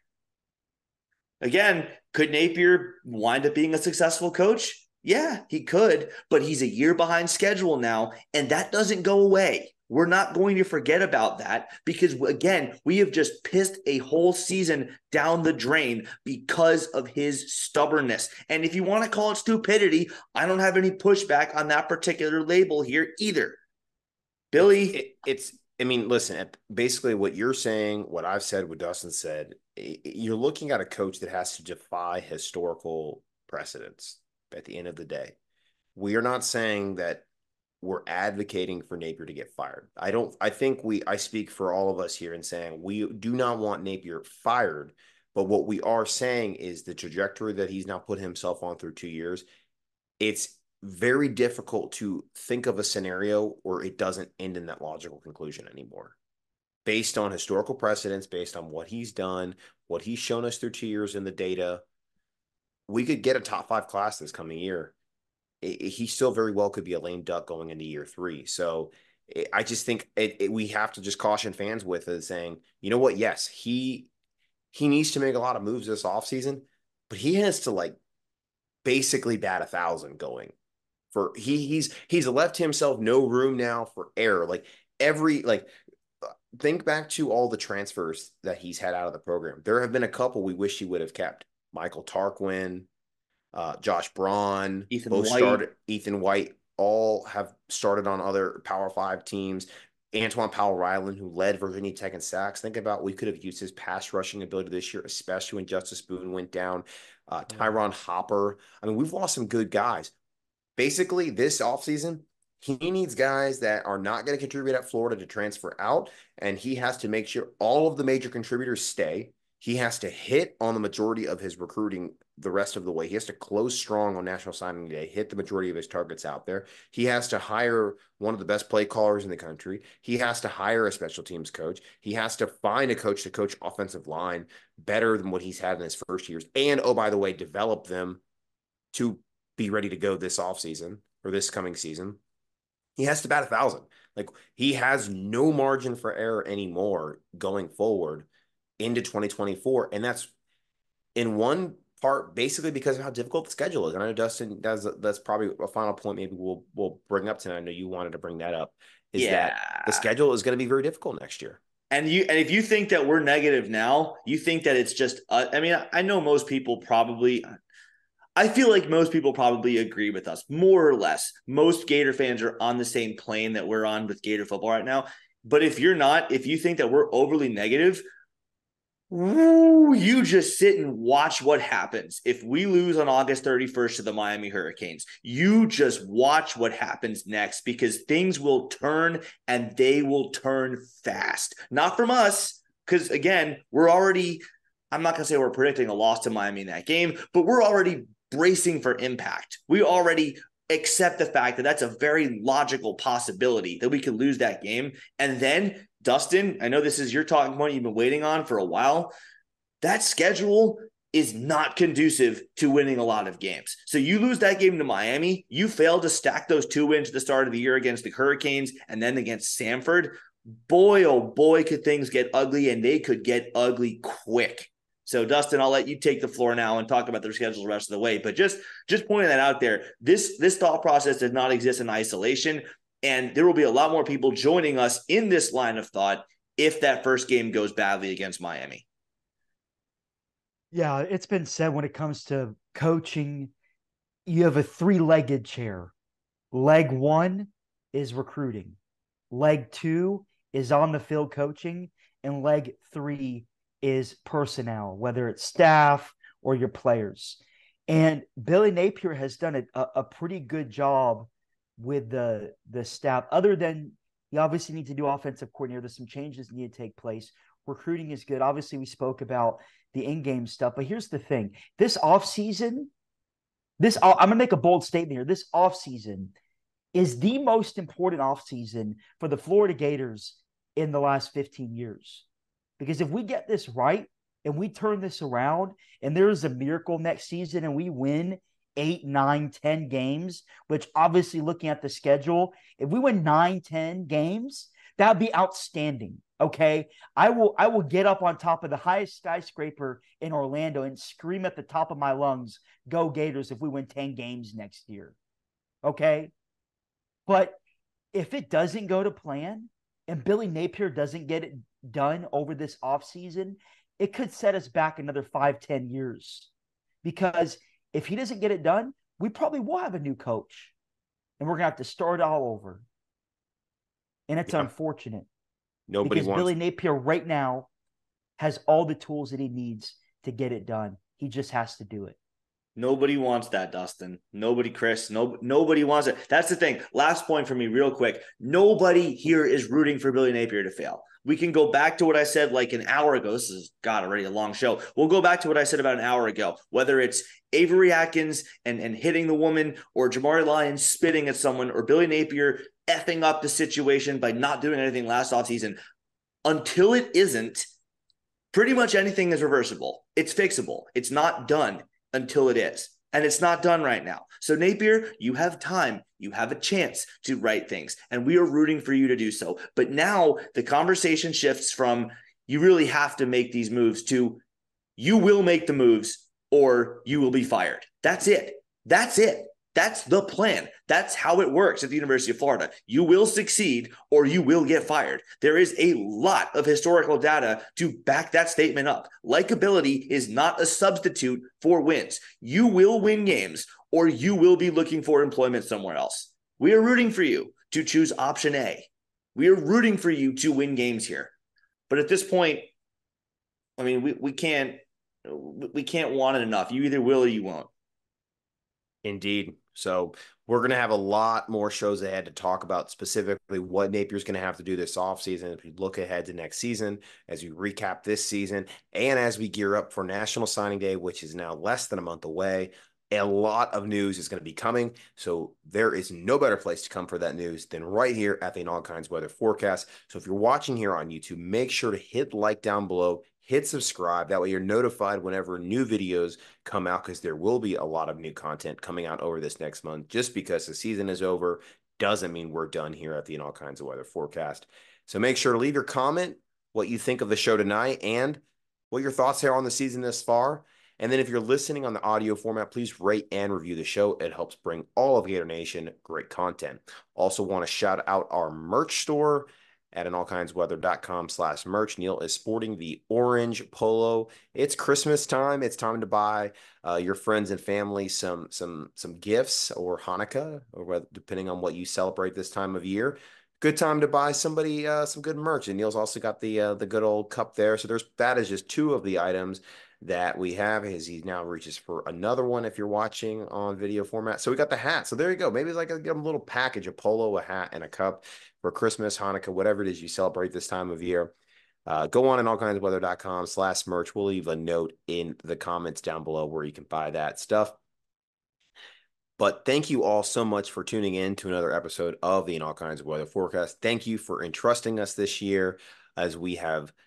Again, could Napier wind up being a successful coach? Yeah, he could, but he's a year behind schedule now, and that doesn't go away. We're not going to forget about that because, again, we have just pissed a whole season down the drain because of his stubbornness. And if you want to call it stupidity, I don't have any pushback on that particular label here either. Billy. It, it's, I mean, listen, basically what you're saying, what I've said, what Dustin said, you're looking at a coach that has to defy historical precedents at the end of the day. We are not saying that we're advocating for Napier to get fired. I don't I think we I speak for all of us here in saying we do not want Napier fired, but what we are saying is the trajectory that he's now put himself on through 2 years, it's very difficult to think of a scenario where it doesn't end in that logical conclusion anymore. Based on historical precedents, based on what he's done, what he's shown us through 2 years in the data, we could get a top five class this coming year. It, it, he still very well could be a lame duck going into year three. So it, I just think we have to just caution fans with it saying, you know what? Yes, he he needs to make a lot of moves this offseason, but he has to like basically bat a thousand going for he he's he's left himself no room now for error. Like every like uh, think back to all the transfers that he's had out of the program. There have been a couple we wish he would have kept Michael Tarquin, uh, Josh Braun, Ethan both White. started. Ethan White all have started on other Power Five teams. Antwaun Powell-Ryland, who led Virginia Tech in sacks. Think about we could have used his pass rushing ability this year, especially when Justus Boone went down. Uh, Tyron Hopper. I mean, we've lost some good guys. Basically, this offseason, he needs guys that are not going to contribute at Florida to transfer out, and he has to make sure all of the major contributors stay. He has to hit on the majority of his recruiting the rest of the way. He has to close strong on National Signing Day, hit the majority of his targets out there. He has to hire one of the best play callers in the country. He has to hire a special teams coach. He has to find a coach to coach offensive line better than what he's had in his first years. And oh, by the way, develop them to be ready to go this offseason or this coming season. He has to bat a thousand. Like he has no margin for error anymore going forward into 2024. And that's in one part basically because of how difficult the schedule is. And I know Dustin does that's probably a final point maybe we'll we'll bring up tonight. I know you wanted to bring that up. Is Yeah. that the schedule is going to be very difficult next year. And you and if you think that we're negative now, you think that it's just uh, I mean, I know most people probably I feel like most people probably agree with us, more or less. Most Gator fans are on the same plane that we're on with Gator football right now. But if you're not, if you think that we're overly negative, woo, you just sit and watch what happens. If we lose on August 31st to the Miami Hurricanes, you just watch what happens next because things will turn and they will turn fast. Not from us, because again, we're already, I'm not going to say we're predicting a loss to Miami in that game, but we're already bracing for impact. We already accept the fact that that's a very logical possibility that we could lose that game. And then, Dustin, I know this is your talking point you've been waiting on for a while. That schedule is not conducive to winning a lot of games. So you lose that game to Miami, you fail to stack those two wins at the start of the year against the Hurricanes and then against Samford. Boy, oh boy, could things get ugly and they could get ugly quick. So Dustin, I'll let you take the floor now and talk about their schedules the rest of the way. But just just pointing that out there, this this thought process does not exist in isolation, and there will be a lot more people joining us in this line of thought if that first game goes badly against Miami. Yeah, it's been said when it comes to coaching, you have a three legged chair. Leg one is recruiting, leg two is on the field coaching, and leg three is personnel, whether it's staff or your players. And Billy Napier has done a, a, a pretty good job with the the staff, other than you obviously need to do offensive coordinator. There's some changes need to take place. Recruiting is good. Obviously, we spoke about the in-game stuff, but here's the thing: this offseason, this I'm gonna make a bold statement here. This offseason is the most important offseason for the Florida Gators in the last 15 years. Because if we get this right and we turn this around and there's a miracle next season and we win eight, nine, ten games, which obviously looking at the schedule, if we win nine, ten games, that'd be outstanding. Okay. I will I will get up on top of the highest skyscraper in Orlando and scream at the top of my lungs, go Gators if we win 10 games next year. Okay. But if it doesn't go to plan and Billy Napier doesn't get it done over this offseason, it could set us back another five, ten years. Because if he doesn't get it done, we probably will have a new coach and we're going to have to start all over. And it's Yeah. unfortunate Nobody because wants Billy Napier right now has all the tools that he needs to get it done. He just has to do it. Nobody wants that, Dustin. Nobody, Chris. No, nobody wants it. That's the thing. Last point for me, real quick. Nobody here is rooting for Billy Napier to fail. We can go back to what I said like an hour ago. This is God already a long show. We'll go back to what I said about an hour ago. Whether it's Avery Atkins and, and hitting the woman, or Jamari Lyons spitting at someone, or Billy Napier effing up the situation by not doing anything last offseason. Until it isn't, pretty much anything is reversible. It's fixable. It's not done until it is. And it's not done right now. So, Napier, you have time. You have a chance to write things. And we are rooting for you to do so. But now the conversation shifts from you really have to make these moves to you will make the moves or you will be fired. That's it. That's it. That's the plan. That's how it works at the University of Florida. You will succeed or you will get fired. There is a lot of historical data to back that statement up. Likability is not a substitute for wins. You will win games or you will be looking for employment somewhere else. We are rooting for you to choose option A. We are rooting for you to win games here. But at this point, I mean, we, we can't we can't want it enough. You either will or you won't. Indeed. So we're going to have a lot more shows ahead to talk about specifically what Napier's going to have to do this offseason as we look ahead to next season, as we recap this season, and as we gear up for National Signing Day, which is now less than a month away. A lot of news is going to be coming. So there is no better place to come for that news than right here at the In All Kinds Weather Forecast. So if you're watching here on YouTube, make sure to hit like down below, hit subscribe. That way you're notified whenever new videos come out because there will be a lot of new content coming out over this next month. Just because the season is over doesn't mean we're done here at the In All Kinds of Weather Forecast. So make sure to leave your comment, what you think of the show tonight, and what your thoughts are on the season this far. And then if you're listening on the audio format, please rate and review the show. It helps bring all of Gator Nation great content. Also want to shout out our merch store at an allkindsweather.com slash merch. Neil is sporting the orange polo. It's Christmas time. It's time to buy uh, your friends and family some some some gifts or Hanukkah, or whether, depending on what you celebrate this time of year. Good time to buy somebody uh, some good merch. And Neil's also got the uh, the good old cup there. So there's that is just two of the items that we have as he now reaches for another one if you're watching on video format. So we got the hat. So there you go. Maybe like a, a little package, a polo, a hat, and a cup for Christmas, Hanukkah, whatever it is you celebrate this time of year. Uh, go on and allkindsweather.com slash merch. We'll leave a note in the comments down below where you can buy that stuff. But thank you all so much for tuning in to another episode of the In All Kinds of Weather Forecast. Thank you for entrusting us this year as we have –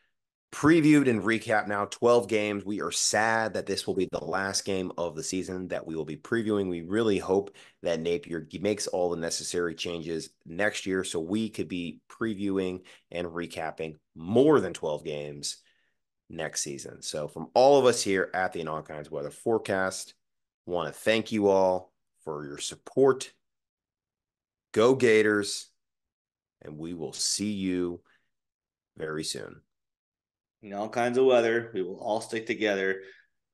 previewed and recap now 12 games. We are sad that this will be the last game of the season that we will be previewing. We really hope that Napier makes all the necessary changes next year so we could be previewing and recapping more than 12 games next season. So, from all of us here at the In All Kinds Weather Forecast, want to thank you all for your support. Go Gators, and we will see you very soon in all kinds of weather. We will all stick together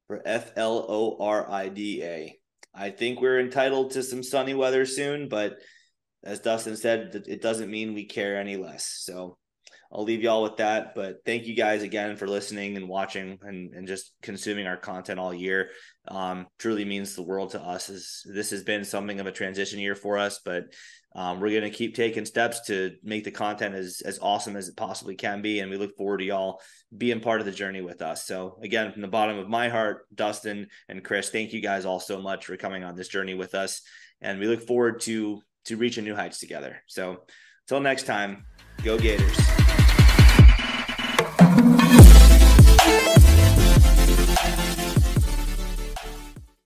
for F L O R I D A. I think we're entitled to some sunny weather soon, but as Dustin said, it doesn't mean we care any less. So I'll leave y'all with that. But thank you guys again for listening and watching and, and just consuming our content all year. Um, truly means the world to us. Is this has been something of a transition year for us, but um, we're going to keep taking steps to make the content as as awesome as it possibly can be, and we look forward to y'all being part of the journey with us. So again, from the bottom of my heart, Dustin and Chris, thank you guys all so much for coming on this journey with us, and we look forward to to reaching new heights together. So until next time, go Gators.